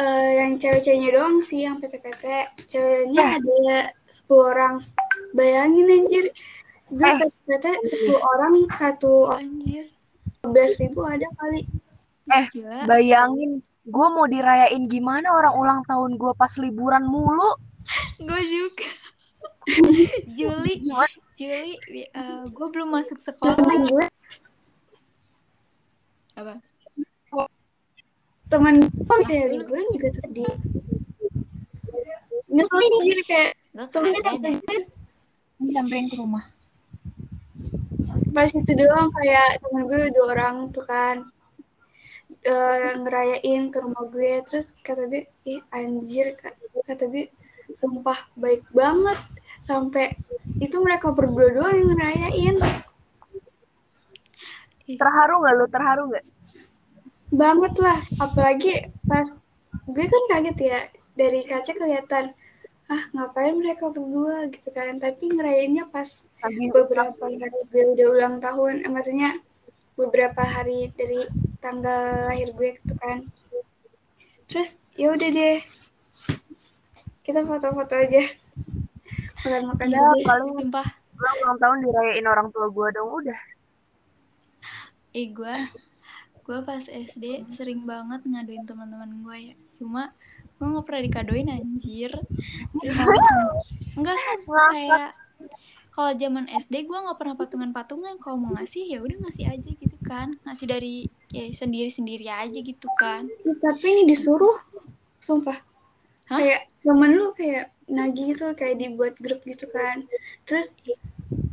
eh, yang cewek-ceweknya doang sih yang PT-PT. Ceweknya ada 10 orang. Bayangin anjir. Gue Eh. PT-PT 10 orang, satu anjir 12 ribu ada kali. Eh, gila Bayangin, gue mau dirayain gimana orang ulang tahun gue pas liburan mulu. gue juga Juli Gimana? Juli eh, gue belum masuk sekolah gue, apa temen gue misalnya liburan juga tetap di ngeselin anjir kayak Deh. Disamperin. Ke rumah. pas itu doang kayak temen gue dua orang tuh kan. Eh, ngerayain ke rumah gue. Terus kata gue ih anjir Ka- kata gue sumpah baik banget. Sampai itu mereka berdua doang yang ngerayain. Terharu nggak lu? Terharu nggak? banget lah. Apalagi pas gue kan kaget ya dari kaca kelihatan ah ngapain mereka berdua? Gitu kan. Tapi ngerayainnya pas Lagi beberapa hari gue udah ulang tahun eh, maksudnya beberapa hari dari tanggal lahir gue gitu kan. Terus ya udah deh. Kita foto-foto aja. Makan-makan ya dulu. paling Sumpah, ulang tahun dirayain orang tua gue dong udah. eh gue gue pas SD sering banget ngaduin teman-teman gue ya. Cuma gue nggak pernah dikadoin anjir. Terus, enggak kan kayak kalau zaman SD gue nggak pernah patungan-patungan. Kalau mau ngasih ya udah ngasih aja gitu kan. Ngasih dari ya sendiri-sendiri aja gitu kan. Tapi ini disuruh sumpah Hah? kayak temen lu kayak nagih gitu kayak dibuat grup gitu kan terus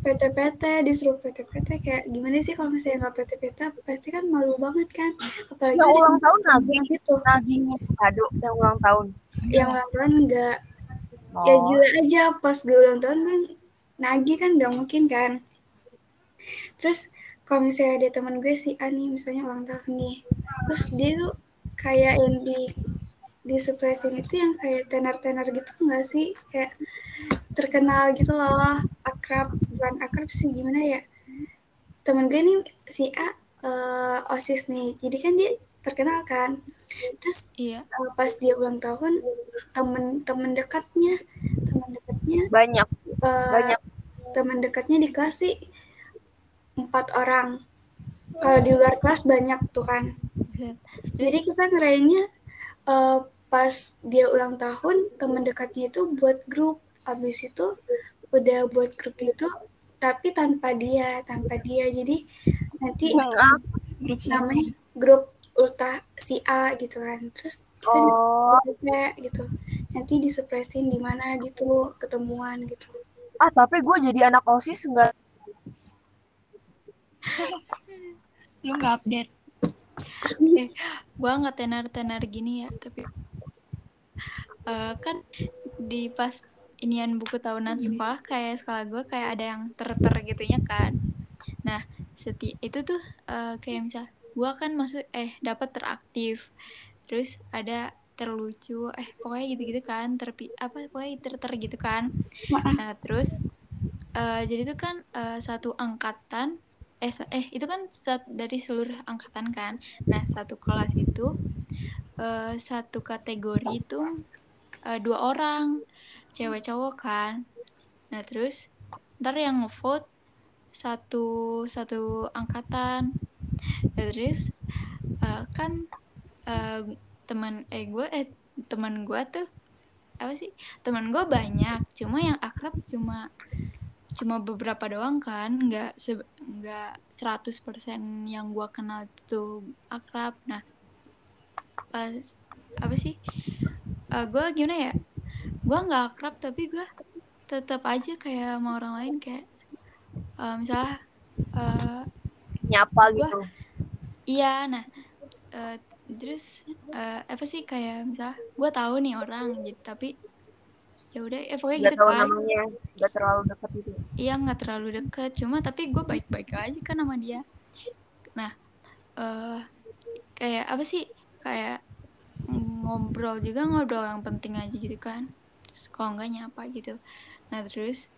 PT-PT disuruh PT-PT kayak gimana sih kalau misalnya nggak PT-PT pasti kan malu banget kan. Apalagi Yang ulang tahun nagih gitu. nagih kado yang ulang tahun. yang ulang tahun enggak Oh. ya gila aja pas gue ulang tahun gue nagih kan nggak mungkin kan. Terus kalau misalnya ada teman gue si Ani misalnya ulang tahun nih terus dia tuh kayak yang di di surprisein itu yang kayak tenar-tenar gitu nggak sih? Kayak terkenal gitu loh akrab bukan akrab sih gimana ya? Temen gue nih si A eh, osis nih. Jadi kan dia terkenal kan? Terus Iya. uh, pas dia ulang tahun temen-temen dekatnya temen dekatnya banyak. uh, banyak. temen dekatnya di kelas sih empat orang. Kalau di luar kelas banyak tuh kan. Jadi kita ngerayainnya uh, pas dia ulang tahun temen dekatnya itu buat grup. Abis itu udah buat grup itu tapi tanpa dia tanpa dia. Jadi nanti Enggak. grup sama namanya grup ulta si A gitu kan. Terus kita Oh. gitu. Nanti disurprisein di mana gitu ketemuan gitu. Ah tapi gue jadi anak osis enggak lu nggak update? Eh, gua nggak tenar-tenar gini ya tapi eh, kan di pas inian buku tahunan sekolah kayak sekolah gue kayak ada yang ter-ter gitunya kan. Nah seti itu tuh eh, kayak misal gua kan masuk eh dapat teraktif. Terus ada terlucu eh pokoknya gitu-gitu kan terpi apa pokoknya ter-ter gitu kan. Nah terus eh, jadi itu kan eh, satu angkatan eh eh itu kan sat- dari seluruh angkatan kan. Nah, satu kelas itu eh, satu kategori itu eh, dua orang, cewek cowok kan. Nah, terus ntar yang ngevote satu satu angkatan. Nah, terus eh, kan eh, teman eh gue eh teman gue tuh apa sih? Teman gue banyak, cuma yang akrab cuma cuma beberapa doang kan nggak se nggak 100% yang gua kenal itu akrab nah pas apa sih Eh gua gimana ya gua nggak akrab tapi gua tetap aja kayak sama orang lain kayak eh, misalnya eh, nyapa Gua- gitu iya nah eh, terus eh, apa sih kayak misalnya gua tahu nih orang jadi tapi ya udah ya pokoknya nggak gitu tahu kan namanya nggak terlalu dekat gitu Iya nggak terlalu deket, cuma tapi gue baik-baik aja kan sama dia. Nah, eh kayak apa sih? Kayak ngobrol juga ngobrol yang penting aja gitu kan. Terus kalau nggak nyapa gitu. Nah terus,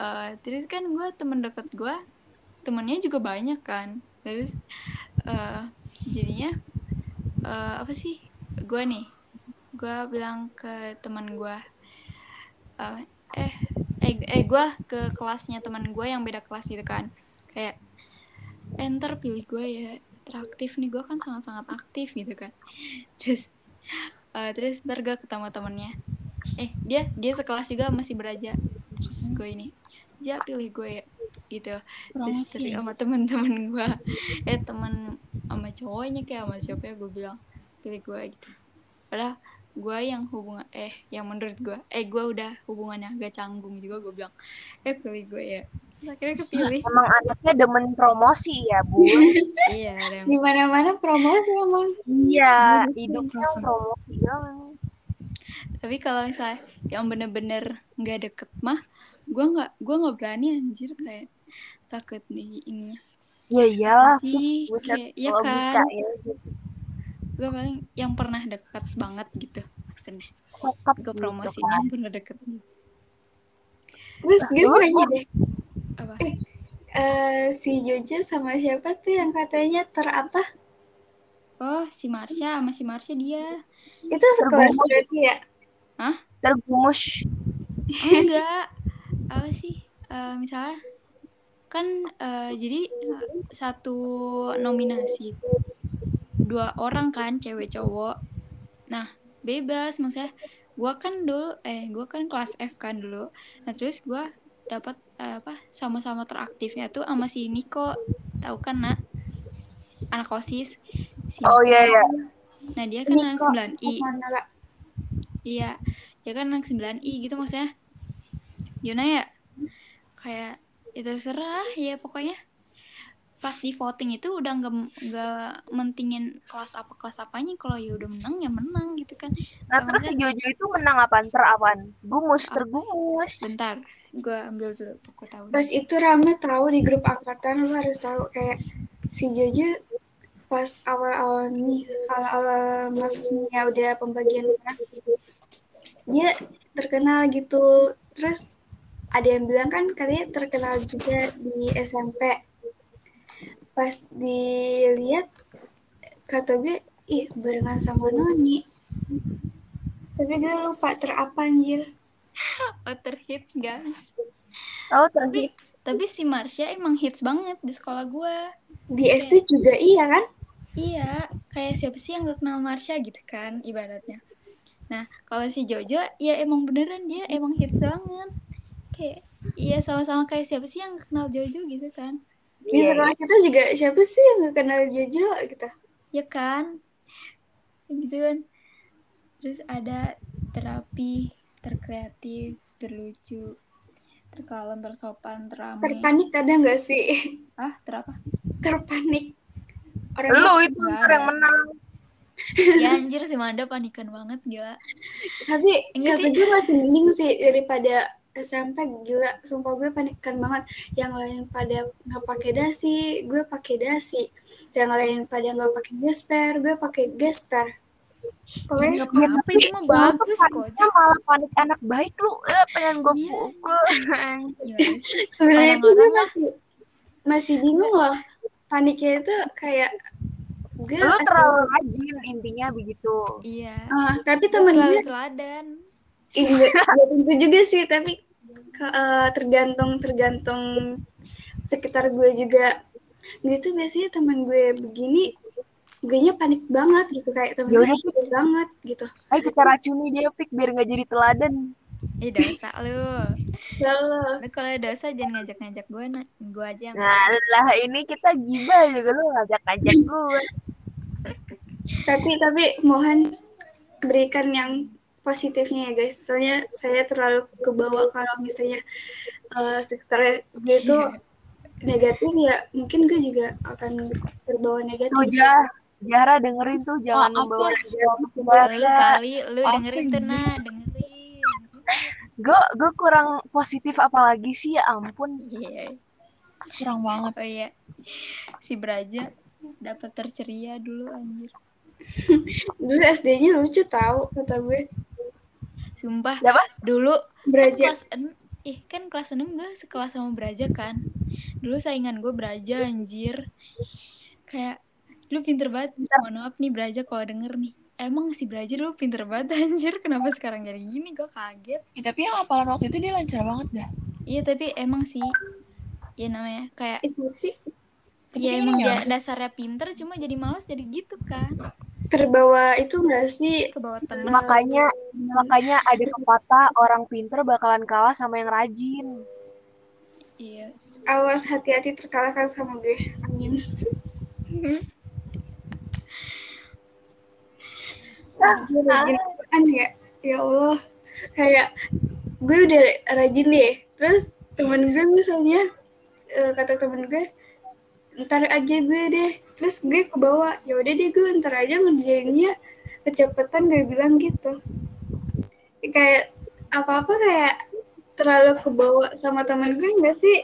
eh terus kan gue temen deket gue, temennya juga banyak kan. Terus eh jadinya eh apa sih? Gue nih, gue bilang ke teman gue, eh eh eh, eh gue ke kelasnya teman gue yang beda kelas gitu kan kayak ntar pilih gue ya teraktif nih gue kan sangat-sangat aktif gitu kan terus eh, terus ntar gue ketemu temennya eh dia dia sekelas juga masih beraja terus gue ini ja pilih gue ya gitu. Terus sering sama temen-temen gue. Eh temen sama cowoknya kayak sama siapa ya gue bilang pilih gue gitu. Padahal gue yang hubungan eh yang menurut gue eh gue udah hubungannya agak canggung juga gue bilang eh pilih gue ya. Terus akhirnya kepilih. Emang anaknya demen promosi ya bu? Iya di mana mana promosi emang. Iya hidupnya promosi. doang tapi kalau misalnya yang bener-bener nggak deket mah gue nggak gue nggak berani anjir kayak takut nih ini. Ya iyalah sih? kayak iya kalau kan? ya gue paling yang pernah deket banget gitu maksudnya. Sokap gue gitu promosinya kan. bener deket. Terus gue nanya gua- deh, apa? Eh, si Jojo sama siapa tuh yang katanya ter apa? oh si Marsha sama si Marsha dia. Itu sekelas berarti ya? Tergumus enggak. Apa sih? Eh, misalnya kan eh, jadi eh, satu nominasi dua orang kan cewek cowok. Nah bebas maksudnya gua kan dulu eh gua kan kelas F kan dulu. Nah terus gua dapat eh, apa sama-sama teraktifnya tuh sama si Niko. Tahu kan nak? Anak osis. Si oh iya iya. Nah dia kan anak Niko. 9 i. Mana lah? Iya, ya kan anak 9I gitu maksudnya. Gimana ya? Kayak ya terserah ya pokoknya. Pas di voting itu udah nggak nggak mentingin kelas apa kelas apanya. Kalau ya udah menang ya menang gitu kan. Nah Sama terus si kan- Jojo itu menang apaan? Ter apaan gumus tergumus. Bentar gue ambil dulu aku tahu. Pas itu rame tahu di grup angkatan lu harus tahu kayak si Jojo pas awal-awal nih awal-awal masuknya udah pembagian kelas dia terkenal gitu. Terus ada yang bilang kan katanya terkenal juga di SMP pas dilihat kata gue ih barengan sama Noni. Tapi gue lupa terapa anjir. Oh terhits guys. Oh tapi tapi si Marsha emang hits banget di sekolah gue. Di SD juga iya kan? Iya, kayak siapa sih yang gak kenal Marsha gitu kan ibaratnya. Nah, kalau si Jojo ya emang beneran dia emang hits banget. Kayak iya sama-sama kayak siapa sih yang kenal Jojo gitu kan. di Iya, sekolah kita juga siapa sih yang gak kenal Jojo gitu Ya kan? Gitu kan. Terus ada terapi, terkreatif, terlucu, terkalem, tersopan, terame. terpanik ada nggak sih ah, terapa? terpanik orang lu itu yang menang Ya anjir si Manda panikan banget gila. tapi Enggak kata sih. gue masih mending sih daripada SMP gila sumpah gue panikan banget yang lain pada nggak pakai dasi gue pakai dasi yang lain pada nggak pakai gesper gue pakai gesper Ya, pokoknya nggak apa-apa itu mah bagus kok. malah panik anak baik lu eh, pengen gue Iya. pukul sih? sebenarnya gue Orang-orang masih masih bingung loh paniknya itu kayak gue lu terlalu rajin intinya begitu Iya. Ah, tapi temen gue teladan. Iya, nggak tentu juga sih, tapi ke- eh, tergantung tergantung sekitar gue juga. Gue tuh biasanya teman gue begini, gue nya panik banget gitu kayak temen Ya gue udah, sakit banget gitu. ayo kita racuni dia Pik biar nggak jadi teladan Eh dosa lu. Kalau Lu kalau dosa jangan ngajak-ngajak gue nak. Gue aja yang nah lah ini kita gibah juga lu ngajak-ngajak gue tapi tapi mohon berikan yang positifnya ya guys. Soalnya saya terlalu kebawa kalau misalnya eh, sekitar gue itu negatif ya mungkin gue juga akan terbawa negatif. tuh jah Jara dengerin tuh jangan Oh, membawa Lu kali, lu Apa dengerin tuh nak, dengerin. gue gue kurang positif apalagi sih ya ampun Iya. kurang banget Oh iya. Si Braja dapat terceria dulu anjir. Dulu SD-nya lucu tahu kata gue. Sumpah. Siapa? Dulu kan Beraja. kelas 6 Ih, kan kelas 6 gue sekelas sama Braja kan. Dulu saingan gue Braja anjir. Kayak lu pinter banget. Mohon maaf nih Braja kalau denger nih. Emang si Braja dulu pinter banget anjir. Kenapa sekarang jadi gini? Gue kaget. Ya, tapi yang hafalan waktu itu dia lancar banget dah Iya, tapi emang sih ya namanya kayak ya Tapi emang dia dasarnya pinter cuma jadi malas jadi gitu kan terbawa itu enggak sih? Ke bawah temen makanya makanya ada pepatah orang pinter bakalan kalah sama yang rajin. Iya. Awas hati-hati terkalahkan sama gue. Amin. Gue rajin kan ya? Ya Allah. Kayak gue udah rajin deh. Terus temen gue misalnya eh, kata temen gue ntar aja gue deh. Terus gue ke bawah ya udah deh gue ntar aja ngerjainnya kecepatan gue bilang gitu. Kayak apa apa kayak terlalu kebawa sama temen gue enggak sih?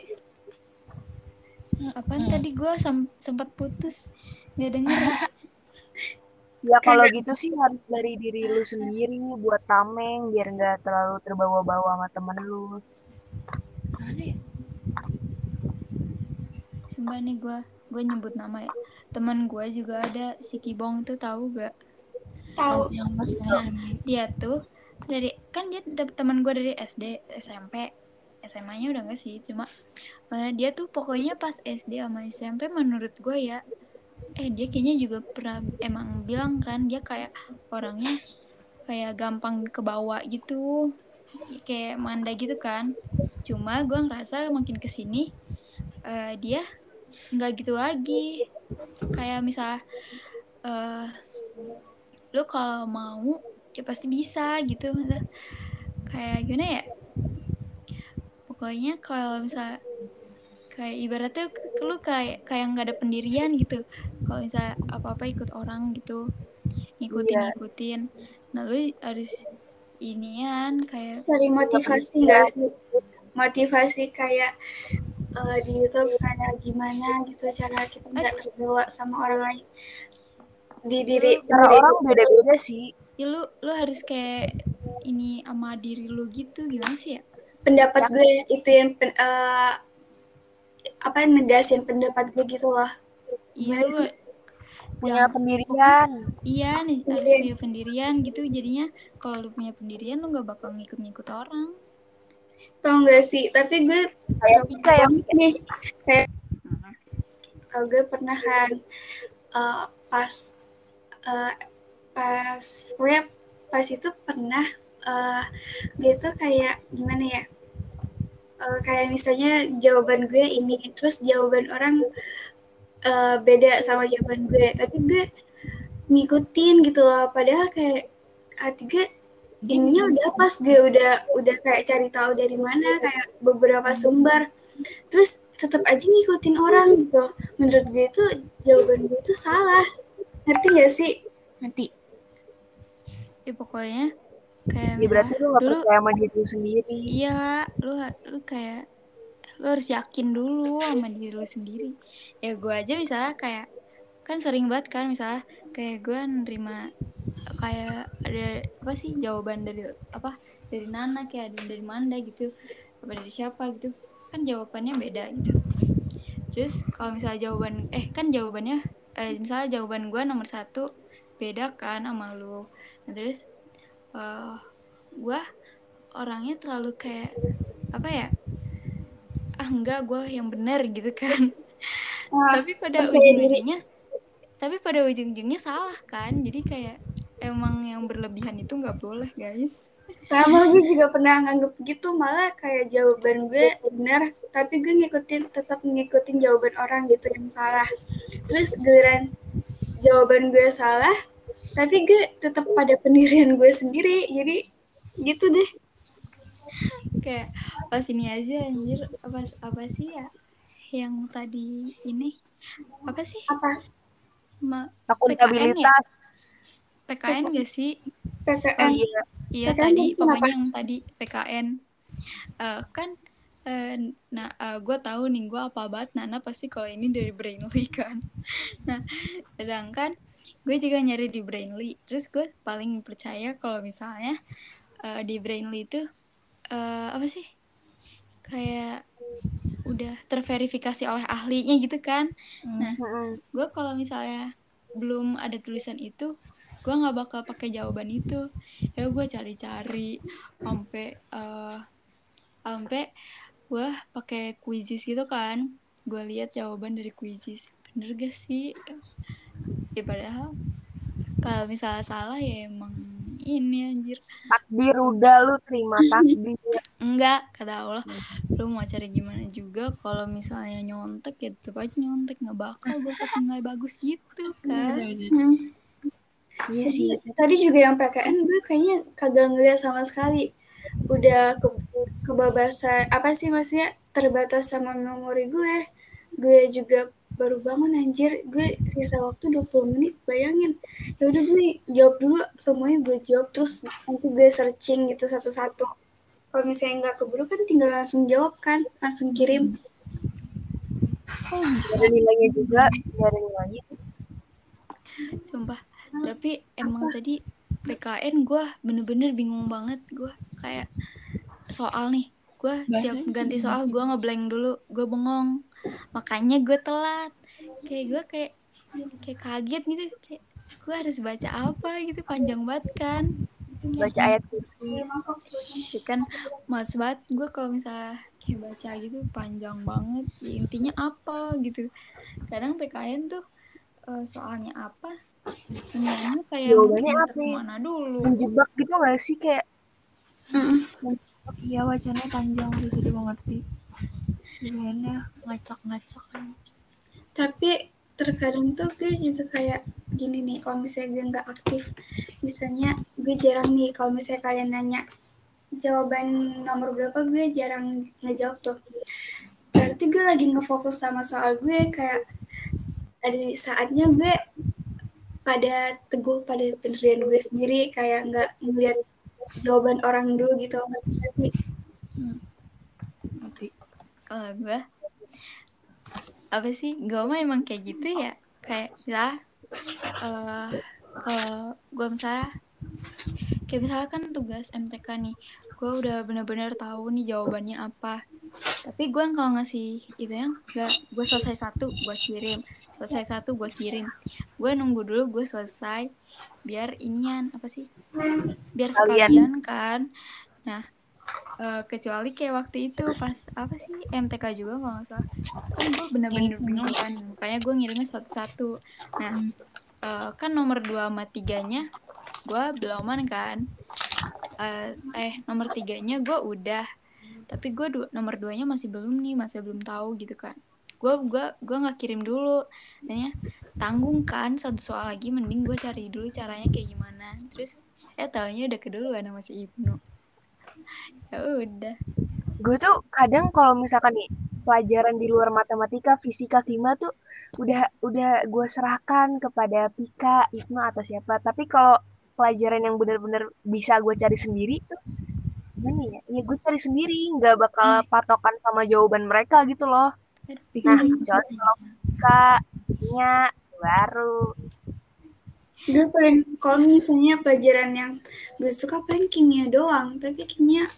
Apaan tadi gue sempat putus. Nggak denger. Ya kalau gitu sih harus dari diri lu sendiri buat tameng biar nggak terlalu terbawa-bawa sama temen lu. Mana ya? Sumpah nih gue gue nyebut nama ya. Teman gue juga ada si Kibong tuh tahu gak? Tahu. yang maksudnya Dia tuh dari kan dia dapet teman gue dari SD, SMP, SMA-nya udah gak sih, cuma eh, dia tuh pokoknya pas SD sama SMP menurut gue ya eh dia kayaknya juga pernah emang bilang kan dia kayak orangnya kayak gampang kebawa gitu kayak manda gitu kan cuma gue ngerasa makin ke sini eh, dia nggak gitu lagi. Kayak misal eh lu kalau mau ya pasti bisa gitu. Maksudnya, kayak gimana ya? Pokoknya kalau misal kayak ibaratnya lu kayak kayak nggak ada pendirian gitu. Kalau misal apa apa ikut orang gitu. Ngikutin Iya. ngikutin. Nah lu harus inian kayak Cari motivasi nggak sih? Motivasi kayak eh, di YouTube kayak gimana gitu cara kita nggak terbawa sama orang lain. Di diri Cara orang beda-beda sih. ya lu lu harus kayak ini sama diri lu gitu gimana sih ya? Pendapat gue itu yang pen- eh, apa negasin pendapat gue gitu loh. Iya lu Punya jangan- pendirian. iya nih harus Iya. punya pendirian gitu. Jadinya kalau lu punya pendirian lu nggak bakal ngikut-ngikut orang tau gak sih? Tapi gue Kayak Pika ya. nih. Kayak uh, gue pernah kan uh, pas uh, pas gue pas itu pernah uh, gue tuh kayak gimana ya? Uh, kayak misalnya jawaban gue ini terus jawaban orang uh, beda sama jawaban gue. Tapi gue ngikutin gitu loh. Padahal kayak hati gue ininya udah pas gue udah udah kayak cari tahu dari mana kayak beberapa sumber. Terus tetap aja ngikutin orang gitu. Menurut gue itu jawaban gue itu salah. Ngerti gak sih? Nanti ya pokoknya kayak Ya berarti lu gak dulu percaya sama diri lu sendiri. iya lu lu kayak lu harus yakin dulu sama diri lu sendiri. Ya gue aja misalnya kayak kan sering banget kan misalnya kayak gue nerima kayak ada apa sih jawaban dari apa dari Nana kayak ada dari Manda gitu apa dari siapa gitu kan jawabannya beda gitu terus kalau misalnya jawaban eh kan jawabannya eh, misalnya jawaban gue nomor satu beda kan sama lu nah, terus eh gue orangnya terlalu kayak apa ya ah enggak gue yang benar gitu kan Wah, tapi pada diri. Tapi pada ujung-ujungnya salah kan? Jadi kayak emang yang berlebihan itu nggak boleh guys. Sama gue juga pernah nganggep gitu. Malah kayak jawaban gue benar tapi gue ngikutin tetap ngikutin jawaban orang gitu yang salah. Terus giliran jawaban gue salah tapi gue tetap pada pendirian gue sendiri. Jadi gitu deh. Kayak pas ini aja anjir. Apa apa sih ya? Yang tadi ini. Apa sih? Apa Ma, Akuntabilitas. PKN gak sih? PPN Iya. Iya PKN tadi pokoknya yang tadi PKN Eh, kan eh, nah gue tahu nih gue apa banget Nana pasti kalau ini dari Brainly kan. Nah sedangkan gue juga nyari di Brainly. Terus gue paling percaya kalau misalnya eh, di Brainly itu eh, apa sih? Kayak udah terverifikasi oleh ahlinya gitu kan. Nah Mm-mm. gue kalau misalnya belum ada tulisan itu gue nggak bakal pakai jawaban itu. Ya gue cari-cari sampai eh sampai gue pakai quizzes gitu kan. Gue lihat jawaban dari quizzes. Bener gak sih? Ya padahal kalau misalnya salah ya emang ini anjir Takdir udah lu terima takdir. enggak kata Allah lu mau cari gimana juga kalau misalnya nyontek ya tetep aja nyontek nggak bakal gue kasih nilai bagus gitu kan Hmm. Iya sih. tadi juga yang PKN gue kayaknya kagak ngeliat sama sekali udah ke kebebasan apa sih maksudnya terbatas sama memori gue gue juga baru bangun anjir. Gue sisa waktu 20 menit bayangin. Ya udah gue jawab dulu semuanya gue jawab terus nanti gue searching gitu satu-satu. Kalau misalnya nggak keburu kan tinggal langsung jawab kan? Langsung kirim. Gak ada nilainya juga. Gak ada nilainya. sumpah. Tapi emang tadi PKN gue bener-bener bingung banget. Gue kayak soal nih gue tiap ganti soal gue ngeblank dulu. Gue bengong makanya gue telat. Kayak gue kayak kayak kaget gitu. Kayak gue harus baca apa gitu? Panjang banget kan? Baca ayat kursi. Tapi kan? Mas banget gue kalau misalnya kayak baca gitu panjang banget. Ya, intinya apa gitu? Kadang PKN tuh eh, soalnya apa? Semuanya kayak Jawabannya apa ya? ke mana dulu? Menjebak gitu gak sih kayak? Iya wacana panjang gitu gue ngerti. Gimana? Ngacak-ngacak tapi terkadang tuh gue juga kayak gini nih kalau misalnya gue nggak aktif misalnya gue jarang nih kalau misalnya kalian nanya jawaban nomor berapa gue jarang ngejawab tuh. Berarti gue lagi ngefokus sama soal gue kayak ada saatnya gue pada teguh pada pendirian gue sendiri kayak nggak ngeliat jawaban orang dulu gitu. Ngerti. Kalau gue apa sih gue mah emang kayak gitu ya. Kayak ya eh kalau gue misalnya kayak misalnya kan tugas MTK nih gue udah bener-bener tahu nih jawabannya apa. Tapi gue kalau ngasih itu yang gak gue selesai satu gue kirim. Selesai satu gue kirim. Gue nunggu dulu gue selesai. Biar inian apa sih biar Sekalian. sekalian kan. Nah eh, kecuali kayak waktu itu pas apa sih MTK juga kalau nggak salah. Kan gue bener-bener bingung kan. Makanya gue ngirimnya satu-satu. Nah eh, kan nomor dua sama tiganya gue beloman kan. Eh, eh nomor tiganya gue udah. Tapi gue du- nomor duanya masih belum nih masih belum tahu gitu kan. Gue gua gua nggak kirim dulu. Tanya tanggung kan satu soal lagi mending gue cari dulu caranya kayak gimana. Terus eh taunya udah keduluan sama si Ibnu ya udah. Gue tuh kadang kalau misalkan nih pelajaran di luar matematika fisika kimia tuh udah udah gue serahkan kepada Pika Ibnu atau siapa. Tapi kalau pelajaran yang benar-benar bisa gue cari sendiri tuh gimana ya? Ya gue cari sendiri nggak bakal patokan sama jawaban mereka gitu loh. Nah kecuali kalau kimia baru gue paling kalau misalnya pelajaran yang gue suka paling kimia doang. Tapi kimia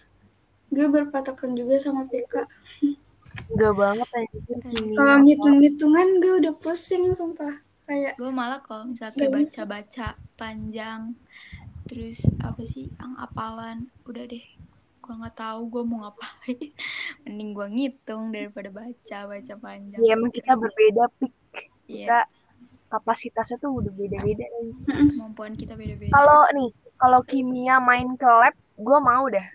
gue berpatokan juga sama PK nggak banget kimia. Kalau ngitung-ngitungan gue udah pusing sumpah. Kayak gue malah kalau misalnya baca-baca panjang terus apa sih yang apalan udah deh. Gue nggak tahu gue mau ngapain. Mending gue ngitung daripada baca baca panjang. Ya emang kita berbeda pik. Iya, kita kapasitasnya tuh udah beda-beda anjir. kemampuan kita beda-beda. Kalau nih kalau kimia main ke lab gue mau dah.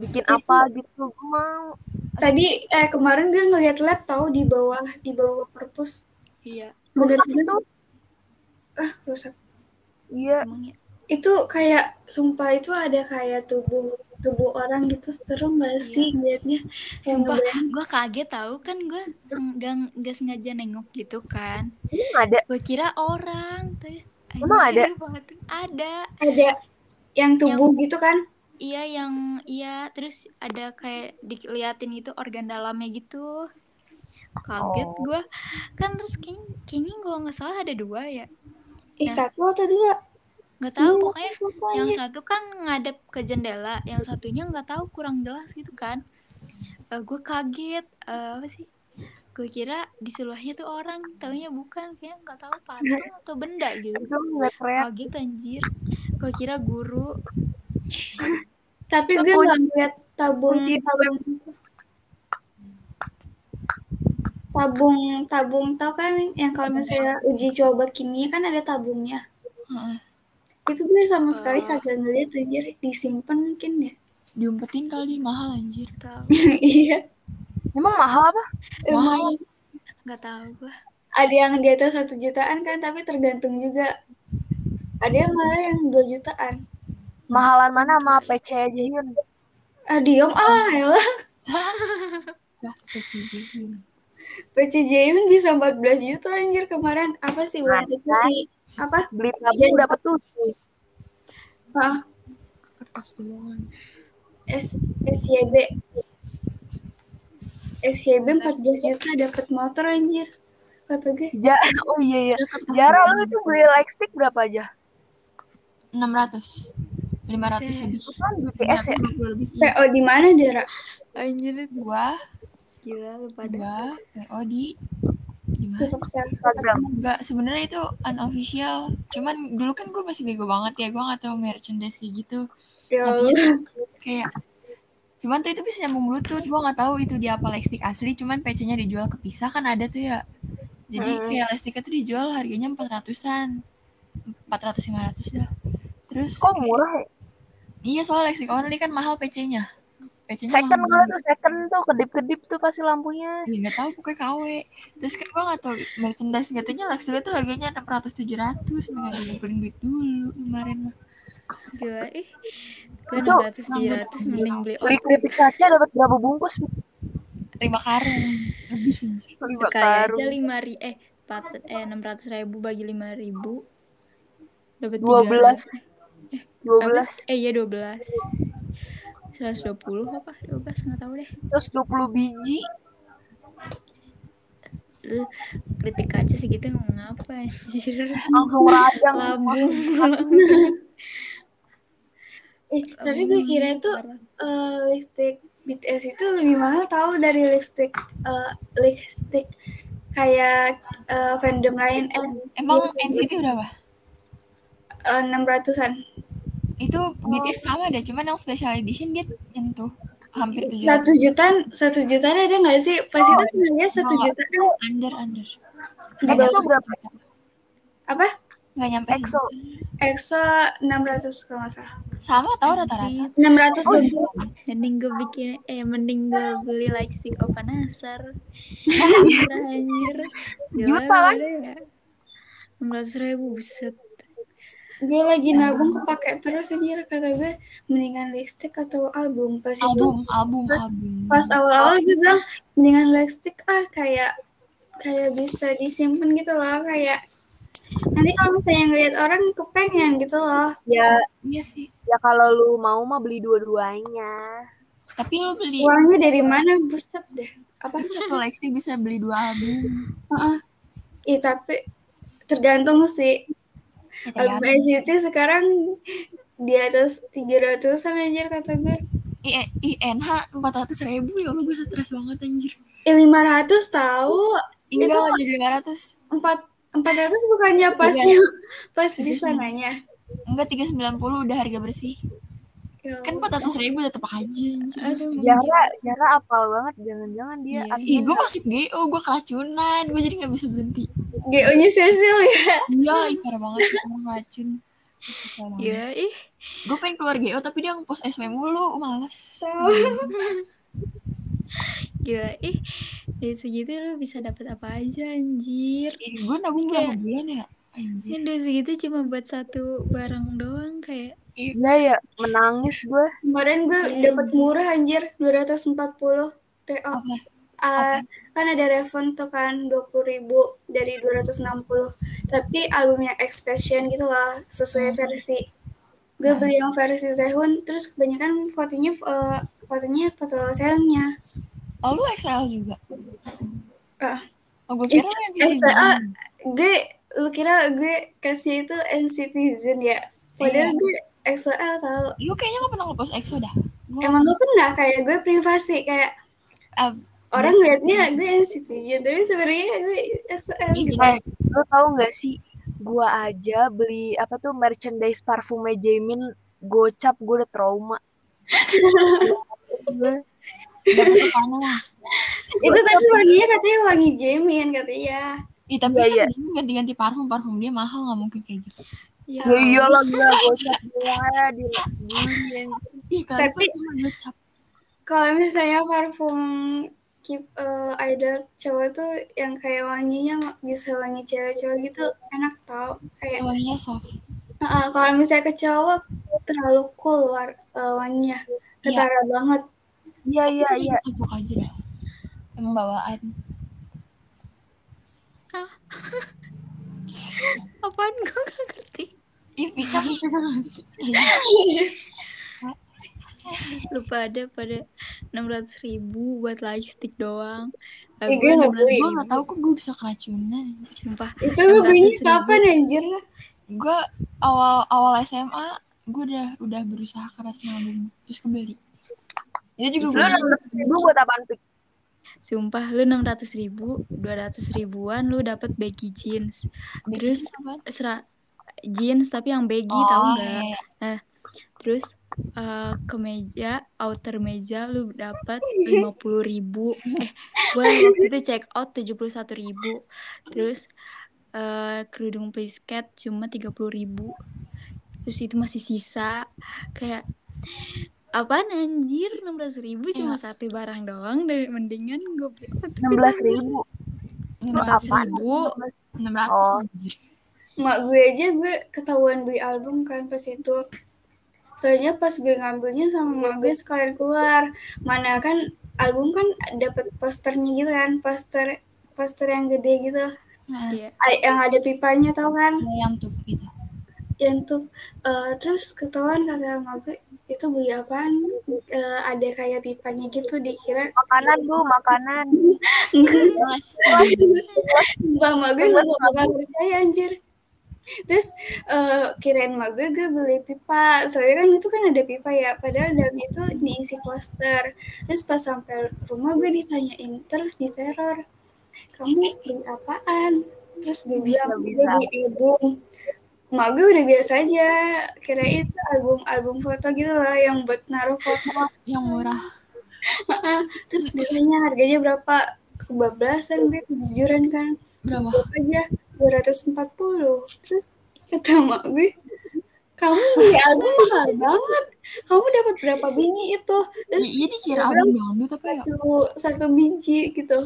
Bikin apa gitu gue mau. Tadi eh kemarin gue ngeliat lab tahu di bawah di bawah perpus. Iya. Rusak itu ah rusak. Iya. Emang ya itu kayak sumpah itu ada kayak tubuh tubuh orang gitu serem gak sih liatnya Kayak sumpah gue kaget tahu kan gue nggak nggak sengaja nengok gitu kan ini ada gue kira orang tuh Emang ada? Banget. ada ada yang tubuh gitu kan Iya yang iya terus ada kayak diliatin itu organ dalamnya gitu. Kaget Oh. gua Kan terus kayaknya, kayaknya kalau nggak salah ada dua ya. eh Ya. satu atau dua Nggak tahu Iya, pokoknya pokoknya. yang satu kan ngadep ke jendela, yang satunya nggak tahu kurang jelas gitu kan. Eh gue kaget eh, apa sih? Gue kira di sebelahnya tuh orang, taunya bukan, kayak nggak tahu patung atau benda gitu. itu nggak teriak Kaget anjir. Gue kira guru. tapi gue nggak ngeliat tabung kunci tabung tabung tabung tau kan yang kalau misalnya uji coba kimia kan ada tabungnya. Itu gue sama sekali Oh. kagak ngeliat anjir disimpan mungkin ya Diumpetin kali mahal anjir. Tahu iya emang mahal apa Mahal. nggak tahu gue. ada yang di atas satu jutaan kan tapi tergantung juga ada yang malah yang dua jutaan mahalan mana sama PC aja Hyun ah diem ah. Lah, kecijihin. PC Jayun bisa 14 juta anjir kemarin. Apa sih warna itu sih? apa? Beli tabung dapat ah Kertas doang. S SYB SYB 14 juta dapat motor anjir. Kata gue. Ja oh iya iya. Jara lu itu beli lightstick berapa aja? 600 500 Set. lebih. Kan BTS ya. 520 lebih. Iya. PO di mana Dera? Anjir, gua gila lu pada. gua PO di di Instagram. Enggak, sebenarnya itu unofficial. Cuman dulu kan gue masih bego banget ya, gue nggak tahu merchandise kayak gitu. Ya kayak cuman tuh itu bisa nyambung bluetooth gue nggak tahu itu dia apa lightstick asli cuman PC-nya dijual kepisah kan ada tuh ya jadi Hmm. kayak lightsticknya tuh dijual harganya 400-an 400 500 dah terus Kok kayak- murah ya? iya soal lightstick only kan mahal PC-nya PC-nya Second kalau tuh second tuh kedip-kedip tuh pasti lampunya. Iya nggak tahu pokoknya KW terus kan gue nggak tahu merchandise katanya lightstick tuh harganya 600 700 nggak ngumpulin duit dulu kemarin mah Gila, ih. Gue 600 700 mending beli Beli keripik kaca dapat berapa bungkus? lima karung lebih. Lima kali aja karung. 5 ri eh 4 eh 600 ribu bagi 5 ribu dapat 12. 300. 12. eh iya 12 120 apa? 12 nggak tahu deh. Terus 20 biji. lu keripik kaca segitu ngomong apa anjir. Langsung radang. lambung. Eh, tapi gue kira itu eh, lipstick BTS itu lebih mahal tahu dari lipstick eh, lipstick kayak eh, fandom lain. Emang NCT berapa? Enam ratusan itu BTS sama deh cuman yang special edition dia nyentuh hampir tujuh satu jutaan satu jutaan ada nggak sih? Pas itu sebenarnya satu Oh. juta kan under under. EXO berapa? apa? Nggak nyampe EXO. EXO 600 kalau nggak salah. Sama tau rata-rata. 600 Oh, lebih. mending gue bikin eh mending gue beli lightstick Opa Nasar murah anjir. Gila, Juta kan? ya? 600 ribu buset gue lagi nabung kepake terus anjir kata gue. Mendingan lipstick atau album. Pas itu album album Pas- album. pas awal-awal gue bilang mendingan lipstick ah kayak kayak bisa disimpan gitu loh kayak nanti kalau misalnya ngeliat orang kepengen gitu loh. Ya, iya sih. Ya kalau lu mau mah beli dua-duanya. tapi lo beli uangnya dari mana? Buset deh. Apa? Lu satu lightstick bisa beli dua album. Heeh. Ih, tapi tergantung sih Ya, album tergantung. NCT sekarang di atas 300an anjir kata gue. I- INH empat ratus ribu ya Allah gue stres banget anjir. Eh 500 tahu enggak nggak jadi lima ratus. 4 400 bukannya pasnya Iya. pas di sananya? Enggak tiga sembilan puluh udah harga bersih Ya kan empat ratus ribu tetap aja Jara, Jara apal banget. Jangan-jangan dia Iya. Ih, gue masuk GO, gue keracunan, gue jadi gak bisa berhenti. GO-nya Cecil ya Iya, ih, parah banget sih racun. ya ih Gue pengen keluar GO, tapi dia ngepost SW mulu, males. gila ih dari segitu lu bisa dapat apa aja anjir Ih, gue nabung berapa bulan ya? Anjir. kan dari segitu cuma buat satu barang doang kayak Iya ya, menangis gue. Kemarin gue Iya, dapat murah anjir 240 PO. Apa? Ah, kan ada refund tuh kan 20.000 ribu dari 260 tapi albumnya Expression gitu loh sesuai versi gue beli yang versi Sehun terus kebanyakan fotonya eh, fotonya foto Sehunnya Oh, lu XL juga? Ah. Oh, gue kira. STA gue lu kira gue kasih itu NCTzen ya padahal Iya. gue XOL tau Lu kayaknya gak pernah ngepost EXO dah. Gua, emang gue pernah kayak gue privasi kayak ah, orang ngeliatnya gue NCTzen tapi sebenarnya gue XOL Ih, gitu. Eh, lu tahu nggak sih? Gua aja beli apa tuh merchandise parfumnya Jamin gocap gue udah trauma. gue itu tapi wanginya katanya wangi Jamin katanya Ih, tapi Iya, kan dia ganti-ganti parfum, parfum dia mahal, gak mungkin kayak gitu. Ya ya iyalah gila gocap gue di Tapi- kalau misalnya parfum keep eh, idol cowok tuh yang kayak wanginya bisa wangi cewek-cewek gitu enak tau. Kayak Wanginya soft. Heeh, kalau misalnya ke cowok terlalu cool war, eh, wanginya. Ketara banget. Iya iya iya. Tabuk aja dah. Emang bawaan. apaan? Gue gak ngerti Ih, Vika, Vika gak ngerti. lu pada pada 600 ribu buat lightstick doang Eh, Lah, gue nggak 600 beli. Gue gak tau kok gue bisa keracunan. sumpah itu lu belinya 600.000. kapan anjir gue awal awal SMA gue udah udah berusaha keras nabung terus kebeli itu juga gue enam ratus ribu buat apaan pik? Sumpah lu 600 ribu, 200 ribuan lu dapat baggy jeans. Terus sera jeans tapi yang baggy Oh, tahu iya, nggak? iya. Nah, terus eh, kemeja, outer meja lu dapat 50 ribu. Eh, gue waktu itu check out 71 ribu. Terus eh, kerudung plisket cuma 30 ribu. Terus itu masih sisa kayak apaan anjir 16 ribu cuma satu barang doang dari mendingan gue beli Enam belas ribu. 16 ribu enam ratus Oh. Mak gue aja gue ketahuan beli album kan pas itu. Soalnya pas gue ngambilnya sama mak gue sekalian keluar. Mana kan album kan dapat posternya gitu kan poster poster yang gede gitu. Nah, Iya. A- yang ada pipanya tau kan? Ayam tuh gitu. Yang tuh eh, terus ketahuan kata mak gue itu beli apaan? Eh, ada kayak pipanya gitu dikira. Makanan bu, makanan. Bang mak gue nggak bakal percaya anjir. Terus eh, kirain mak gue gue beli pipa. Soalnya kan itu kan ada pipa ya. Padahal dalamnya itu diisi poster. Terus pas sampai rumah gue ditanyain terus diteror. Kamu beli apaan? Terus gue Bisa, bilang gue bisa. beli album. Mak gue udah biasa aja. Kirain itu album-album foto gitu lah yang buat naruh foto. yang murah Terus gue tanya harganya berapa? Kebablasan gue kejujuran kan berapa aja 240 terus kata mak gue kamu beli album mahal banget. Kamu dapat berapa biji itu? Terus iya dikira gue album dangdut apa ya. satu satu biji gitu.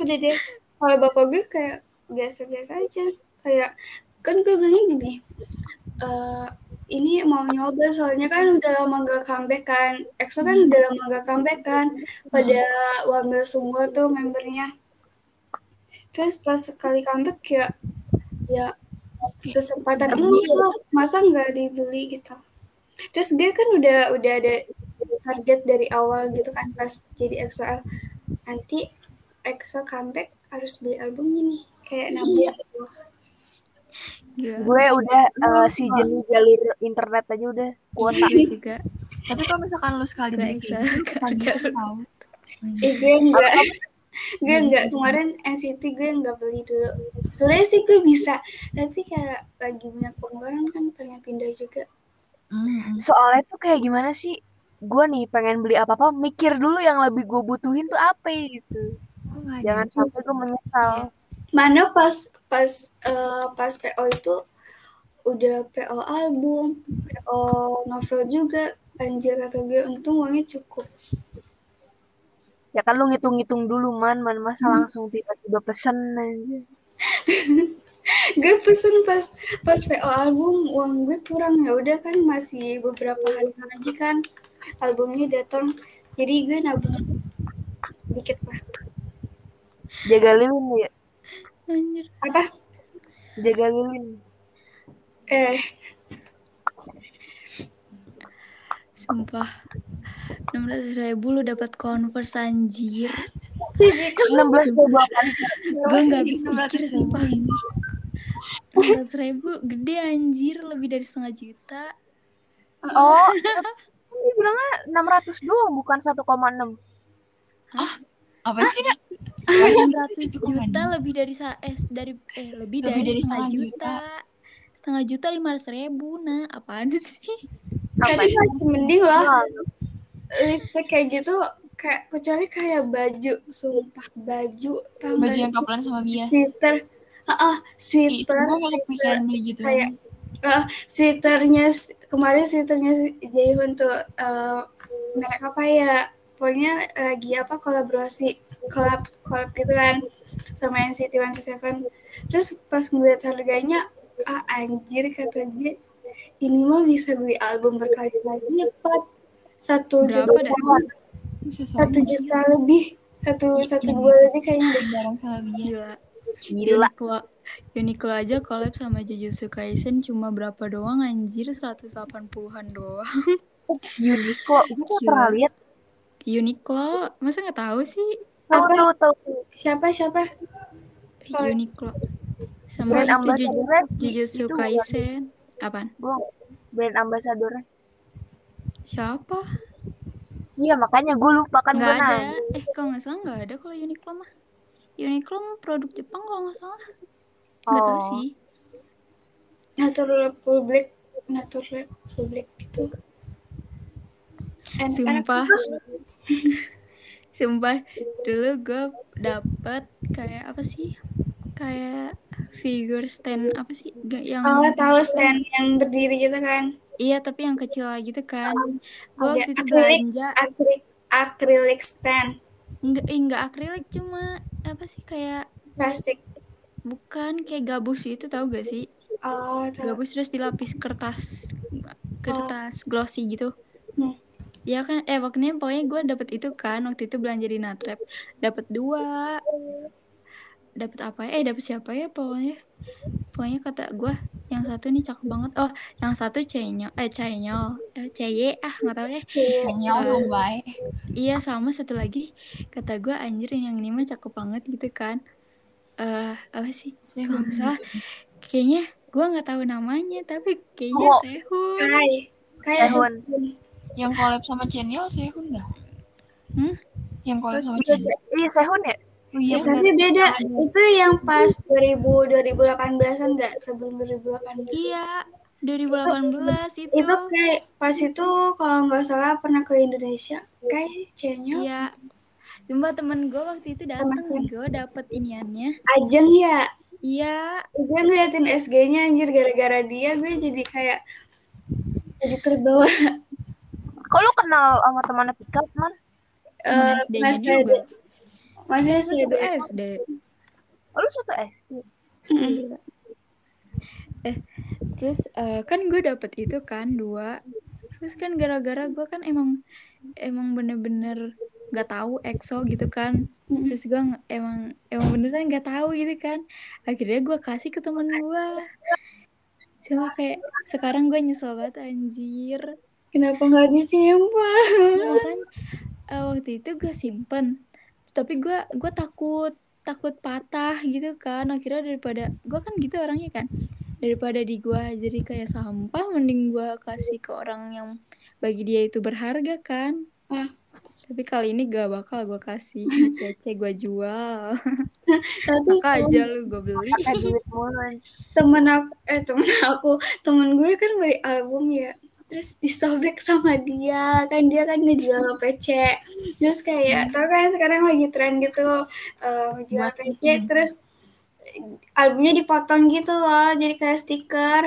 Udah deh. Kalau bapak gue kayak biasa-biasa aja. Kayak kan gue bilangnya gini "Eh, ini mau nyoba soalnya kan udah lama gak comeback kan. EXO kan udah lama gak comeback kan. Pada wamil semua tuh membernya terus pas sekali comeback ya ya kesempatan emas lah masa nggak dibeli gitu. Terus gue kan udah udah ada target dari awal gitu kan pas jadi EXO nanti EXO comeback harus beli albumnya nih kayak nabung gitu. Gila. Gue udah eh, si jenis jalur internet aja udah kuota. Gue juga. Tapi kalau misalkan lu sekali beli bisa. kayak gitu tahu. Eh, gue enggak gue enggak kemarin NCT gue enggak beli dulu sebenarnya sih gue bisa tapi kayak lagi banyak pengeluaran kan pengen pindah juga Hmm, Soalnya tuh kayak gimana sih? Gue nih pengen beli apa-apa, mikir dulu yang lebih gue butuhin tuh apa gitu. ada? Jangan sampai gue menyesal. mana pas pas eh, pas PO itu udah PO album PO novel juga anjir kata gue untung uangnya cukup Ya kan lu ngitung-ngitung dulu man, man masa langsung tiba-tiba pesen aja. gue pesen pas pas PO album uang gue kurang ya udah kan masih beberapa hari lagi kan albumnya datang jadi gue nabung dikit lah Jaga lilin ya, Anjir. apa jaga lilin. eh Sumpah. 600 ribu lu dapat converse anjir. 16 ribu apaan sih? Gue gak bisa pikir ratus sih ribu, Pak. anjir. 600 ribu gede anjir. Lebih dari setengah juta. Oh, ini bilangnya 600 doang, bukan 1,6. apa sih nak 600 juta lebih dari sa eh dari eh lebih, Lebih dari, dari setengah juta. Setengah juta lima ratus ribu nah apaan sih? tapi masih mending lah lipstick kayak gitu kayak kecuali kayak baju sumpah baju tambah baju yang kapelan sama bias sweater. Ah ah, Ih, sweater sweater. gitu. Kayak ah sweaternya kemarin sweaternya Jaehoon tuh eh, merek apa ya? Pokoknya lagi apa kolaborasi collab collab gitu kan sama NCT 127 terus pas ngeliat harganya ah anjir kata dia ini mah bisa beli album berkali-kali lipat satu Berapa juta satu juta lebih satu satu dua lebih kayaknya deh. bareng sama bias Gila. Gila. Uniqlo, Uniqlo aja collab sama Jujutsu Kaisen cuma berapa doang anjir 180-an doang. Uniqlo, gue pernah lihat. Uniqlo, masa nggak tahu sih? Tahu Apa? tahu tahu. siapa siapa. Uniqlo. Sama Brand itu Jujutsu Kaisen. Apaan? brand ambassador. Siapa? Iya makanya gue lupa kan gue Nggak ada. Eh, kalau nggak salah nggak ada kalau Uniqlo mah. Uniqlo mah produk Jepang kalau nggak salah. Nggak tahu Oh. sih. Natural Republic, Natural Republic gitu. Enak-enak. Sumpah. Sumpah. Dulu gue dapet kayak apa sih? Kayak figure stand apa sih? Gak yang Oh, tahu stand yang berdiri gitu kan? Iya, tapi yang kecil lagi gitu kan. Gue Ada waktu itu akrilik. belanja Akrilik, acrylic stand, enggak enggak akrilik cuma apa sih kayak plastik. bukan kayak gabus itu tahu gak sih? Oh, tahu. Gabus terus dilapis kertas kertas glossy gitu. Hmm. Ya kan eh waktunya pokoknya gue dapet itu kan waktu itu belanja di Natrep dapat dua dapat apa ya eh dapat siapa ya pokoknya pokoknya kata gue yang satu nih cakep banget oh yang satu cenyol eh cenyol eh cy ah nggak tahu deh Cenyol Eh, dong, baik. Iya sama satu lagi kata gue anjir yang ini mah cakep banget gitu kan eh apa sih Saya kalau nggak salah kayaknya gue nggak tahu namanya tapi kayaknya Oh. Sehun Kai. Sehun. Yang collab sama Chenyol, Sehun nggak? Hmm? Yang collab sama Iya, Chenyol. iya Sehun ya? Oh iya, Tapi beda. Itu yang pas 2000 2018-an enggak sebelum 2018. iya 2018 itu Itu kayak pas itu kalau nggak salah pernah ke Indonesia. Kayak Cenyo. iya Sumpah temen gue waktu itu datang Temen. gue dapet iniannya Ajeng ya. Iya Gue ngeliatin SG-nya anjir gara-gara dia gue jadi kayak jadi terbawa Kok lu kenal sama temannya Pika, man? temen eh SD-nya Mas juga. Masih Gue satu SD. SD Oh, lu satu SD? Terus eh, kan gue dapet itu kan dua. Terus kan gara-gara gue kan emang emang bener-bener nggak tahu EXO gitu kan. Terus gue emang emang beneran nggak tahu gitu kan. Akhirnya gue kasih ke temen gue. Cuma kayak sekarang gue nyesel banget anjir. Kenapa nggak disimpan? Ya kan eh, waktu itu gue simpen. Tapi gue gue takut takut patah gitu kan. Akhirnya daripada gue kan gitu orangnya kan. Daripada di gua jadi kayak sampah mending gua kasih ke orang yang bagi dia itu berharga kan. Hmm. tapi kali ini gak bakal gua kasih. PC gua jual. Tapi maka aja lu gua beli. Temen aku eh temen aku. Temen gue kan beli album ya terus disobek sama dia. Kan dia kan ngejual PC terus kayak tau kan sekarang lagi tren gitu ngejual Buat PC terus albumnya dipotong gitu loh jadi kayak stiker.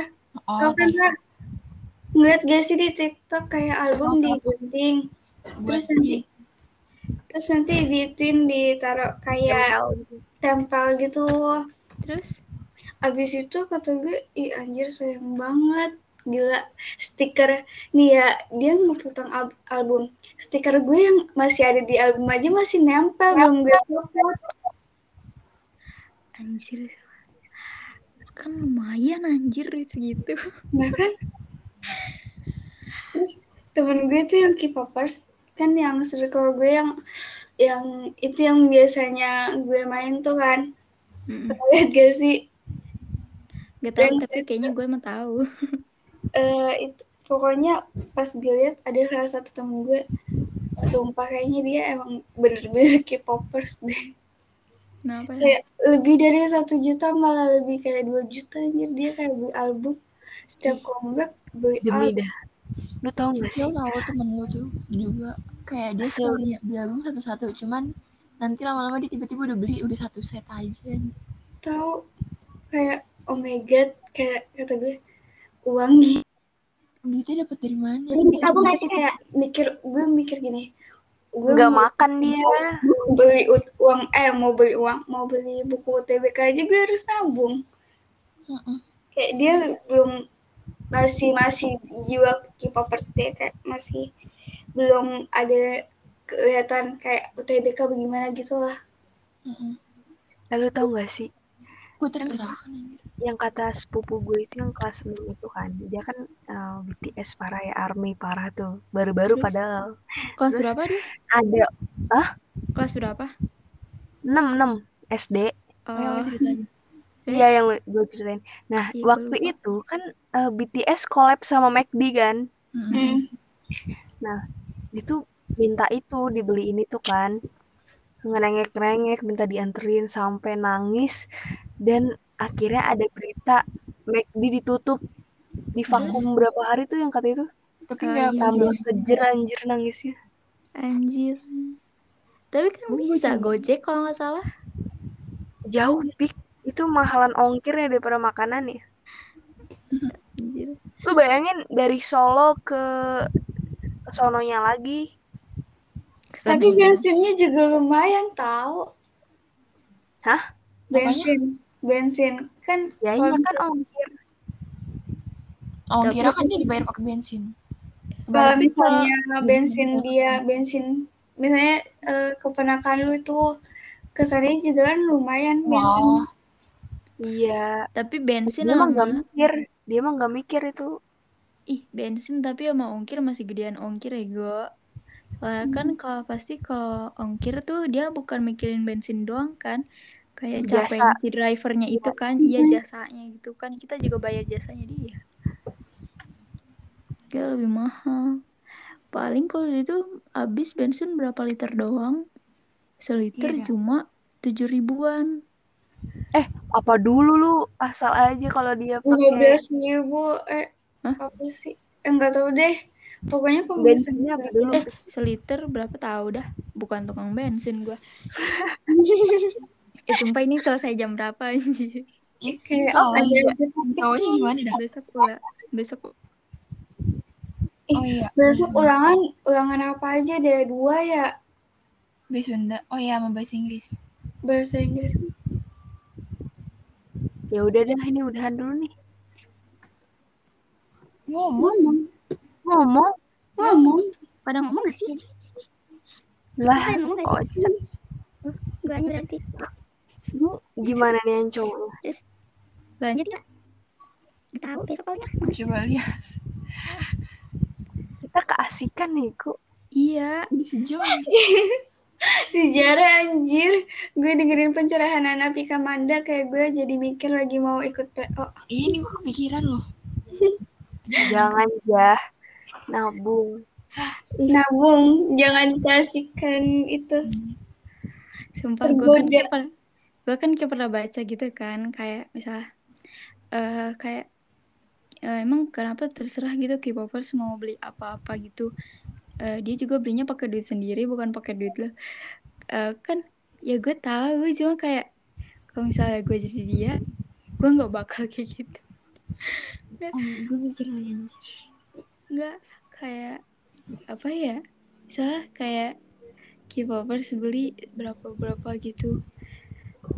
Oh, tau kan Ra? ngeliat gak sih di TikTok kayak album digunting buat terus nanti terus nanti diituin ditaruh kayak Tempel gitu. tempel gitu terus? Abis itu kata gue, ih anjir sayang banget. Gila, stiker nih ya, dia ngepotong al- album. Stiker gue yang masih ada di album aja masih nempel, belum gue copot. anjir kan lumayan anjir segitu Nah kan? Terus temen gue tuh yang K-popers, kan yang circle gue yang yang itu yang biasanya gue main tuh kan. Mm-mm. Pernah Lihat gak sih? gak Yang tapi kayaknya gue mah tahu eh itu, pokoknya pas gue lihat ada salah satu temen gue. Sumpah kayaknya dia emang bener-bener K-popers deh. Kenapa kayak lebih dari satu juta malah lebih kayak dua juta anjir. Dia kayak beli album. Setiap comeback beli Demi album. dah. Lu tau gak sih? Sil tahu temen lu tuh juga. Kayak dia sekali beli album satu-satu. Cuman nanti lama-lama dia tiba-tiba udah beli udah satu set aja tahu kayak oh my god kayak kata gue uang nih duitnya dapat dari mana aku masih kayak mikir gue mikir gini gue Gak mau makan dia. beli uang eh mau beli uang mau beli buku UTBK aja gue harus nabung Heeh. kayak dia belum masih masih jiwa K-popers dia kayak masih belum ada kelihatan kayak UTBK bagaimana gitu lah Heeh. Lalu tau gak sih? gue terserah kan. Yang kata sepupu gue itu yang kelas 6 itu kan. Dia kan eh, BTS parah ya, ARMY parah tuh. Baru-baru Terus? padahal. kelas Terus- berapa dia Ada kelas berapa 6, 6 SD. Oh, yang oh. Iya yang gue ceritain. Nah gua waktu lupa. itu kan eh, BTS collab sama McD kan. Mm-mm. Hmm. Itu minta itu dibeliin itu kan. Ngerengek-ngerengek minta dianterin sampai nangis dan akhirnya ada berita McD ditutup di vakum berapa hari tuh yang kata itu Tapi Oh, nggak tambah kejer anjir nangisnya. Anjir. Tapi kan bisa Gojek kalau nggak salah. Jauh pik itu mahalan ongkirnya daripada makanan ya. Anjir. Lu bayangin dari Solo ke ke sononya lagi Ke sana Tapi juga. bensinnya juga lumayan tahu. Hah? Bensin, bensin kan Ya kalau iya kan ongkir. Oh, Tapi- kira kan dia dibayar pakai bensin. Kalau Tapi misalnya kalau- bensin dia bensin misalnya eh, keponakan lu itu kesannya juga kan lumayan bensin. Wah, Iya. Tapi bensin Dia mah nggak sama mikir. Dia mah nggak mikir itu. ih bensin tapi sama ongkir masih gedean ongkir ya gue. Soalnya kan kalau pasti kalau ongkir tuh dia bukan mikirin bensin doang kan. Kayak Jasa. capek si drivernya itu kan, iya jasanya gitu kan. Kita juga bayar jasanya dia. Dia lebih mahal. Paling kalau itu habis bensin berapa liter doang? Seliter Iya. cuma tujuh ribuan. Eh, apa dulu lu asal aja kalau dia Lima pakai belas ribu eh Hah? apa sih? Enggak tahu deh. Pokoknya bensinnya apa dulu? Eh, seliter berapa tahu dah. Bukan tukang bensin gua. Eh, sumpah ini selesai jam berapa anjir? kayak Oh, ada cowoknya gimana dah? Besok pula. Besok Oh iya, Besok ulangan ulangan apa aja deh dua ya bahasa Sunda. Oh iya, sama bahasa Inggris. bahasa Inggris. Ya udah dah, ini udahan dulu nih. Ngomong. Ngomong Ngomong. Pada ngomong gak sih? lah, ngomong gak berarti. Lu gimana nih yang cowok? lanjut. Lanjut gak? Gak tahu besok pokoknya. Coba lihat. Kita keasikan nih, kok. Iya. Sejam. Sejarah anjir. Gue dengerin pencerahan Anak Pika Manda kayak gue jadi mikir lagi mau ikut PO. Iya, ini gue kepikiran loh. Jangan ya. Nabung. Nabung, jangan dikasihkan itu. Sumpah gue kan gue kan kayak pernah baca gitu kan kayak misalnya eh kayak eh, emang kenapa terserah gitu K-popers mau beli apa-apa gitu? Eh, dia juga belinya pakai duit sendiri bukan pakai duit lo Eh, kan ya gue tahu cuma kayak kalau misalnya gue jadi dia gue nggak bakal kayak gitu. Lagi anjir. nggak kayak apa ya misalnya kayak K-popers beli berapa berapa gitu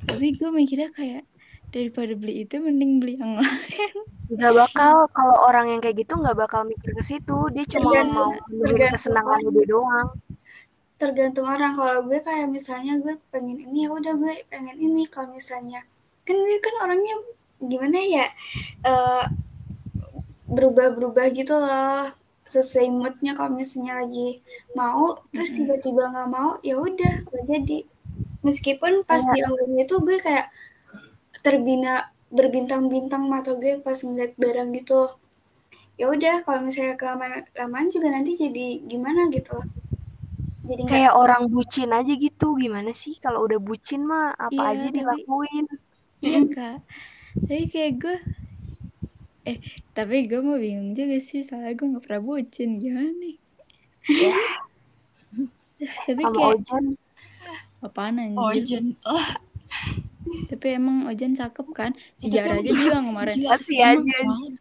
tapi gue mikirnya kayak daripada beli itu mending beli yang lain Gak bakal, kalau orang yang kayak gitu nggak bakal mikir ke situ. Dia cuma Tergantung- mau tergantung kesenangan dia doang. Tergantung orang. Kalau gue kayak misalnya gue pengen ini ya udah gue pengen ini. Kalau misalnya kan gue kan orangnya gimana ya eh, berubah-berubah gitu loh sesuai moodnya kalau misalnya lagi mau terus tiba-tiba nggak mau ya udah nggak jadi meskipun pas di awalnya itu gue kayak terbina berbintang-bintang mata gue pas ngeliat barang gitu ya udah kalau misalnya kelamaan lamaan juga nanti jadi gimana gitu loh jadi Kayak orang bucin aja gitu. Gimana sih kalau udah bucin mah apa Iya, aja tapi- dilakuin. iya kak tapi kayak gue eh tapi gue mau bingung juga sih soalnya gue nggak pernah bucin gimana nih tapi Sama kayak Ojan. Apaan anjir Ojen. Oh, tapi emang Ojan cakep kan si Jara aja bilang kemarin gila, Masih emang aja. banget.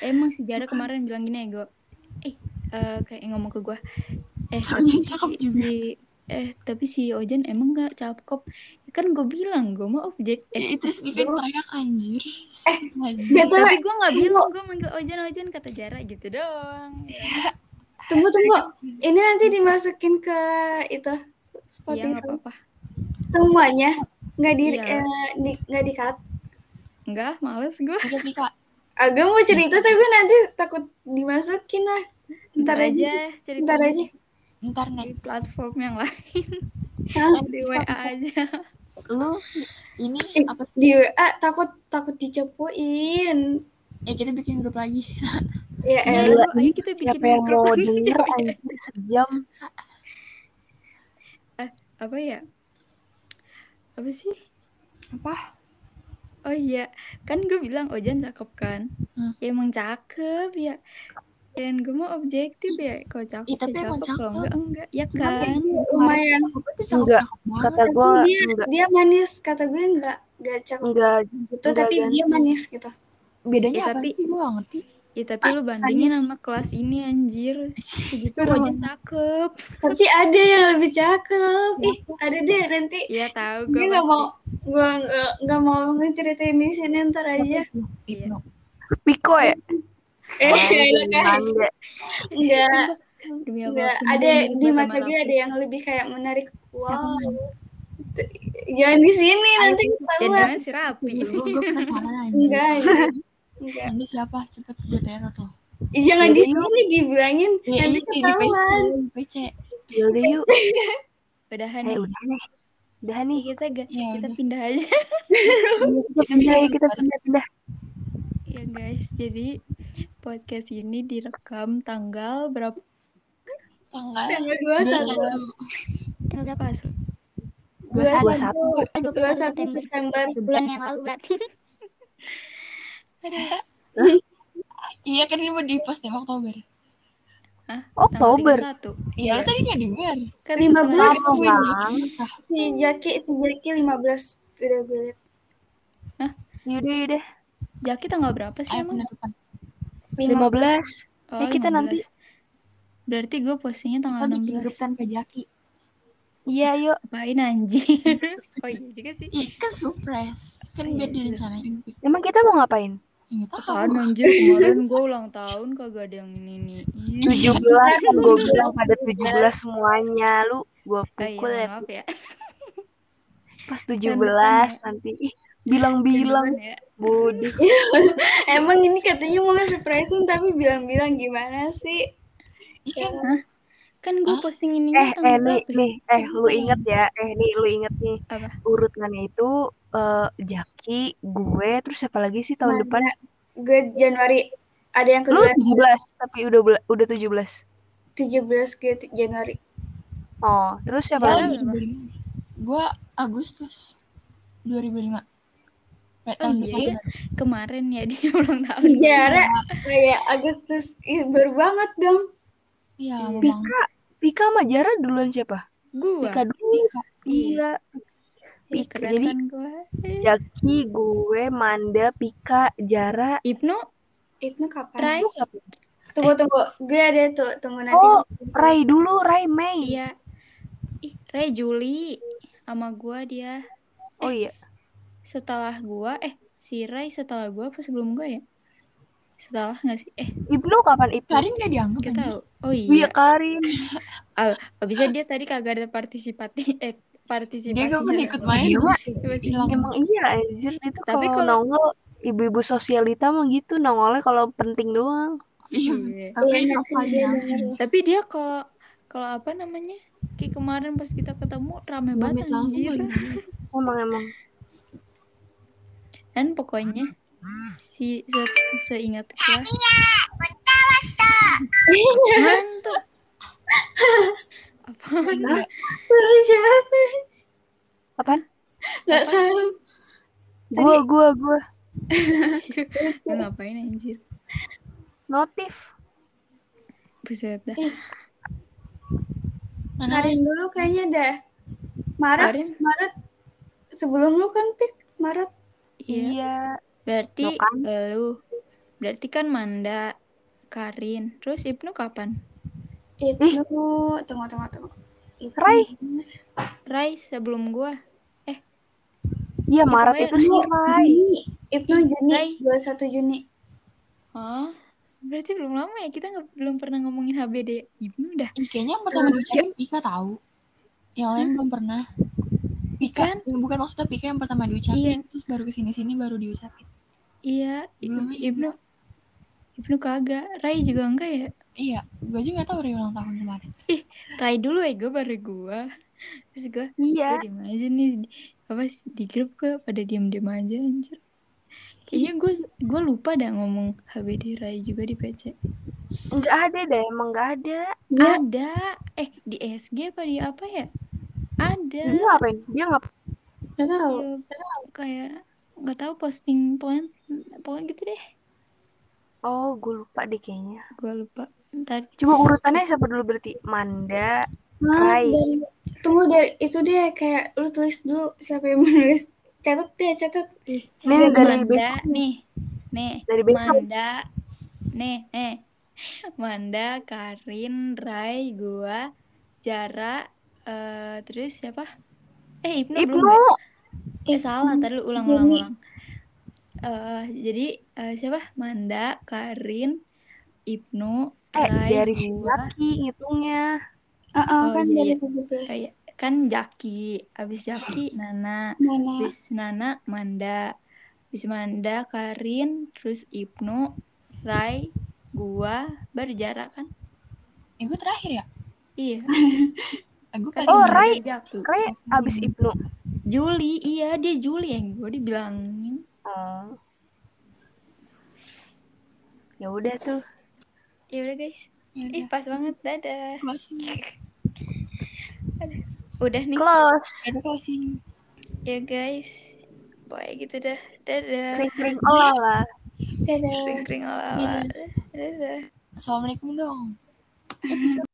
emang si Jara kemarin bilang gini ego eh eh, kayak ngomong ke gue eh Soalnya tapi cakep si, juga. si eh tapi si Ojan emang gak cakep ya kan gue bilang gue mau objek Eh, eh terus bikin teriak anjir. Anjir. Betul, tapi gue nggak bilang gue manggil Ojan Ojan kata Jara gitu doang tunggu tunggu ini nanti dimasukin ke itu iya Spotify nggak apa-apa semuanya nggak di, Iya. eh, di nggak di cut Enggak, males gue. Agak mau cerita tapi nanti takut dimasukin lah Ntar ntar aja aja cerita ntar aja ntar di next. platform yang lain Hah? di WA aja. Lu Ini Eh, apa sih? di WA takut takut dicepuin. Ya kita bikin grup lagi. Ya lu, ayo kita bikin Siapa yang grup mau lagi, denger coba ya. anjir sejam? Apa ya apa sih Apa? oh iya kan gue bilang Ojan cakep kan Hmm. ya emang cakep ya dan gue mau objektif ya kalau cakep Ih, tapi ya emang cakep kalau cakep. enggak enggak ya kan kayak Lumayan. Enggak. Kata gue dia enggak dia manis. Kata gue enggak enggak cakep enggak gitu enggak tapi dia ganteng. manis gitu. Bedanya Ya, apa tapi- sih? Gue gak ngerti. Ya tapi lu bandingin sama kelas ini anjir segitu. Ojan cakep Tapi ada yang lebih cakep. Ih, ada deh nanti. Iya tahu gue Gue nggak mau gue nggak mau ngeceritain di sini ntar aja. Ibnu. Piko ya? Eh, kan. enggak. enggak demi enggak apa pun ada di mata gue ada yang lebih kayak menarik. Wow. Jangan di sini nanti ketahuan. jangan si Rapi Gue gue penasaran anjir. Enggak, enggak. Anda siapa? Cepet gue teror loh. Ih, Jangan di sini dibilangin Ya nanti ini di PC. PC. Yaudah yuk. udahan Eh nih udah nih. Udah nih. kita ga- Ya kita udah. pindah aja Kita pindah ya, kita pindah pindah. ya guys jadi podcast ini direkam tanggal berapa Tanggal Tanggal 21. 21. Tanggal berapa? Dua satu. 21 September. Bulan yang lalu berarti. Iya kan ini mau di post ya Oktober. Hah? Oktober. Tanggal 31. Iya tadi gak denger. Kan 15 setelah- Lama Wih, bang. si Jaki si Jaki 15 udah gue liat Yaudah yaudah. Jaki tanggal berapa sih Ayo emang? penutupan. 15. Oh, Ya, kita 15. nanti. Berarti gue postingnya tanggal Kita bikin grup 16. tanpa Jaki. Iya yuk. Apain anjir? oh iya juga sih. Ih kan surprise. Kan biar direncanain. Emang kita mau ngapain? Ingat tahu. anjir kemarin gue ulang tahun kagak ada yang ini nih. Ih. 17 kan gue bilang pada 17 semuanya. Lu gue Oh iya, pukul ya maaf ya. pas depan 17 nanti. Ih, bilang-bilang Jangan ya. bodoh. emang ini katanya mau nge-surprisein tapi bilang-bilang gimana sih Ih kan gue posting ini Eh, eh nih, ya? nih, eh lu inget ya, eh nih lu inget nih Apa? urutannya itu eh Jaki, gue, terus siapa lagi sih tahun Mana? depan? gue Januari ada yang Lu kedua 17, tapi udah udah 17. 17 gue t- Januari Oh, terus siapa Jalan. lagi? gue Agustus 2005. Eh, Oh tahun iya depan. ya. Kemarin ya dia ulang tahun. Jara kayak Agustus Ih, baru banget dong Iya lama banget. Pika, Pika sama Jara duluan siapa? Gue. Pika dulu. Pika. Iya. Iya, Pika. keren Jadi kan gue. Jaki, gue, Manda, Pika, Jara. Ibnu, Ibnu kapan? Rai. Lu siapa? Tunggu tunggu gue ada tuh tunggu nanti Oh, Rai dulu, Rai Mei. Iya. Ih, Ray Juli sama gua dia Oh iya. setelah gua eh si Ray setelah gua apa sebelum gua ya? Setelah nggak sih? Eh, Ibnu kapan Ibnu? Karin gak dianggap kita tahu. Oh Iya, iya. Karin. Ah, bisa dia tadi kagak ada partisipasi eh partisipasi. Dia gak pernah ikut main. Iya, Mak. Hilang. Emang iya anjir itu Tapi kalau kalau- nongol ibu-ibu sosialita mah gitu nongolnya kalau penting doang. Iya. Iya. Tapi Iya, ya? Tapi dia kalau kalau apa namanya? Kayak kemarin pas kita ketemu rame banget anjir. Emang emang. Dan pokoknya si se, seingat gua. Mantap. Apaan? Suara siapa? Apaan? Gak tahu. Gua gua gua ngapain anjir? notif. Buset dah. Mana? Karin dulu kayaknya dah. Maret? Maret. Sebelum lu kan pik Maret. Iya. Iya. Berarti Lo kan? lu. Berarti kan Manda, Karin. Terus Ibnu kapan? Ibnu, tunggu tunggu tunggu. Ibnu. Rai. Rai sebelum gua. Iya Maret itu sih Rai. Juni. Ibnu Juni, Rai. 21 Juni. Hah? Berarti belum lama ya kita nggak belum pernah ngomongin HBD Ibnu dah. Ih, Kayaknya yang pertama diucapin Pika tahu. Yang lain belum pernah. Pika, Kan? yang bukan maksudnya Pika yang pertama diucapin, Iya. terus baru ke sini-sini baru diucapin. Iya, I- Belum aja. Ibnu. Ibnu kagak. Rai juga enggak ya? Iya, gue juga gak tahu Ray ulang tahun kemarin. Rai dulu ya gue baru gua. terus gue Iya. gue diem aja nih di- apa sih, di grup gue pada diem diem aja anjir kayaknya gue gue lupa dah ngomong HBD Rai juga di PC Nggak ada deh, emang nggak ada. Dia ada eh di SG apa di apa ya ada Dia ngapain? Dia ngap nggak tahu. Iya, kayak nggak tahu posting pokoknya pokoknya gitu deh Oh, gue lupa deh kayaknya. gue lupa ntar Coba urutannya siapa dulu berarti? Manda. Nah, Rai. dari tunggu dari itu dia kayak lu tulis dulu siapa yang menulis. Catat deh, catat. Nih dari Manda nih nih Dari besok. Manda nih nih Manda Karin Rai gua Jara eh terus siapa eh Ibnu, belum Ibnu. ya? eh salah tadi lu ulang ulang ulang eh jadi eh, siapa Manda Karin Ibnu Eh, Rai dari si Zaki ngitungnya. Heeh, Oh, kan iya, dari iya. 17. Oh, iya. kan Jaki abis Jaki Nana Mana? Abis Nana Manda Abis Manda Karin Terus Ibnu Rai Gua Berjarak kan gue terakhir ya? Iya Eh, gue kan Oh, Rai. Jaki Rai abis Ibnu. Juli Iya dia Juli yang gue dibilangin Oh. Ya udah tuh. Ya udah guys Ya Ih pas banget Dadah closing. Udah nih Close. Ya udah closing. Ya guys Pokoknya gitu dah Dadah Kering-kering oh lah. Dadah. Kring-kring ala-ala Dadah Assalamualaikum dong.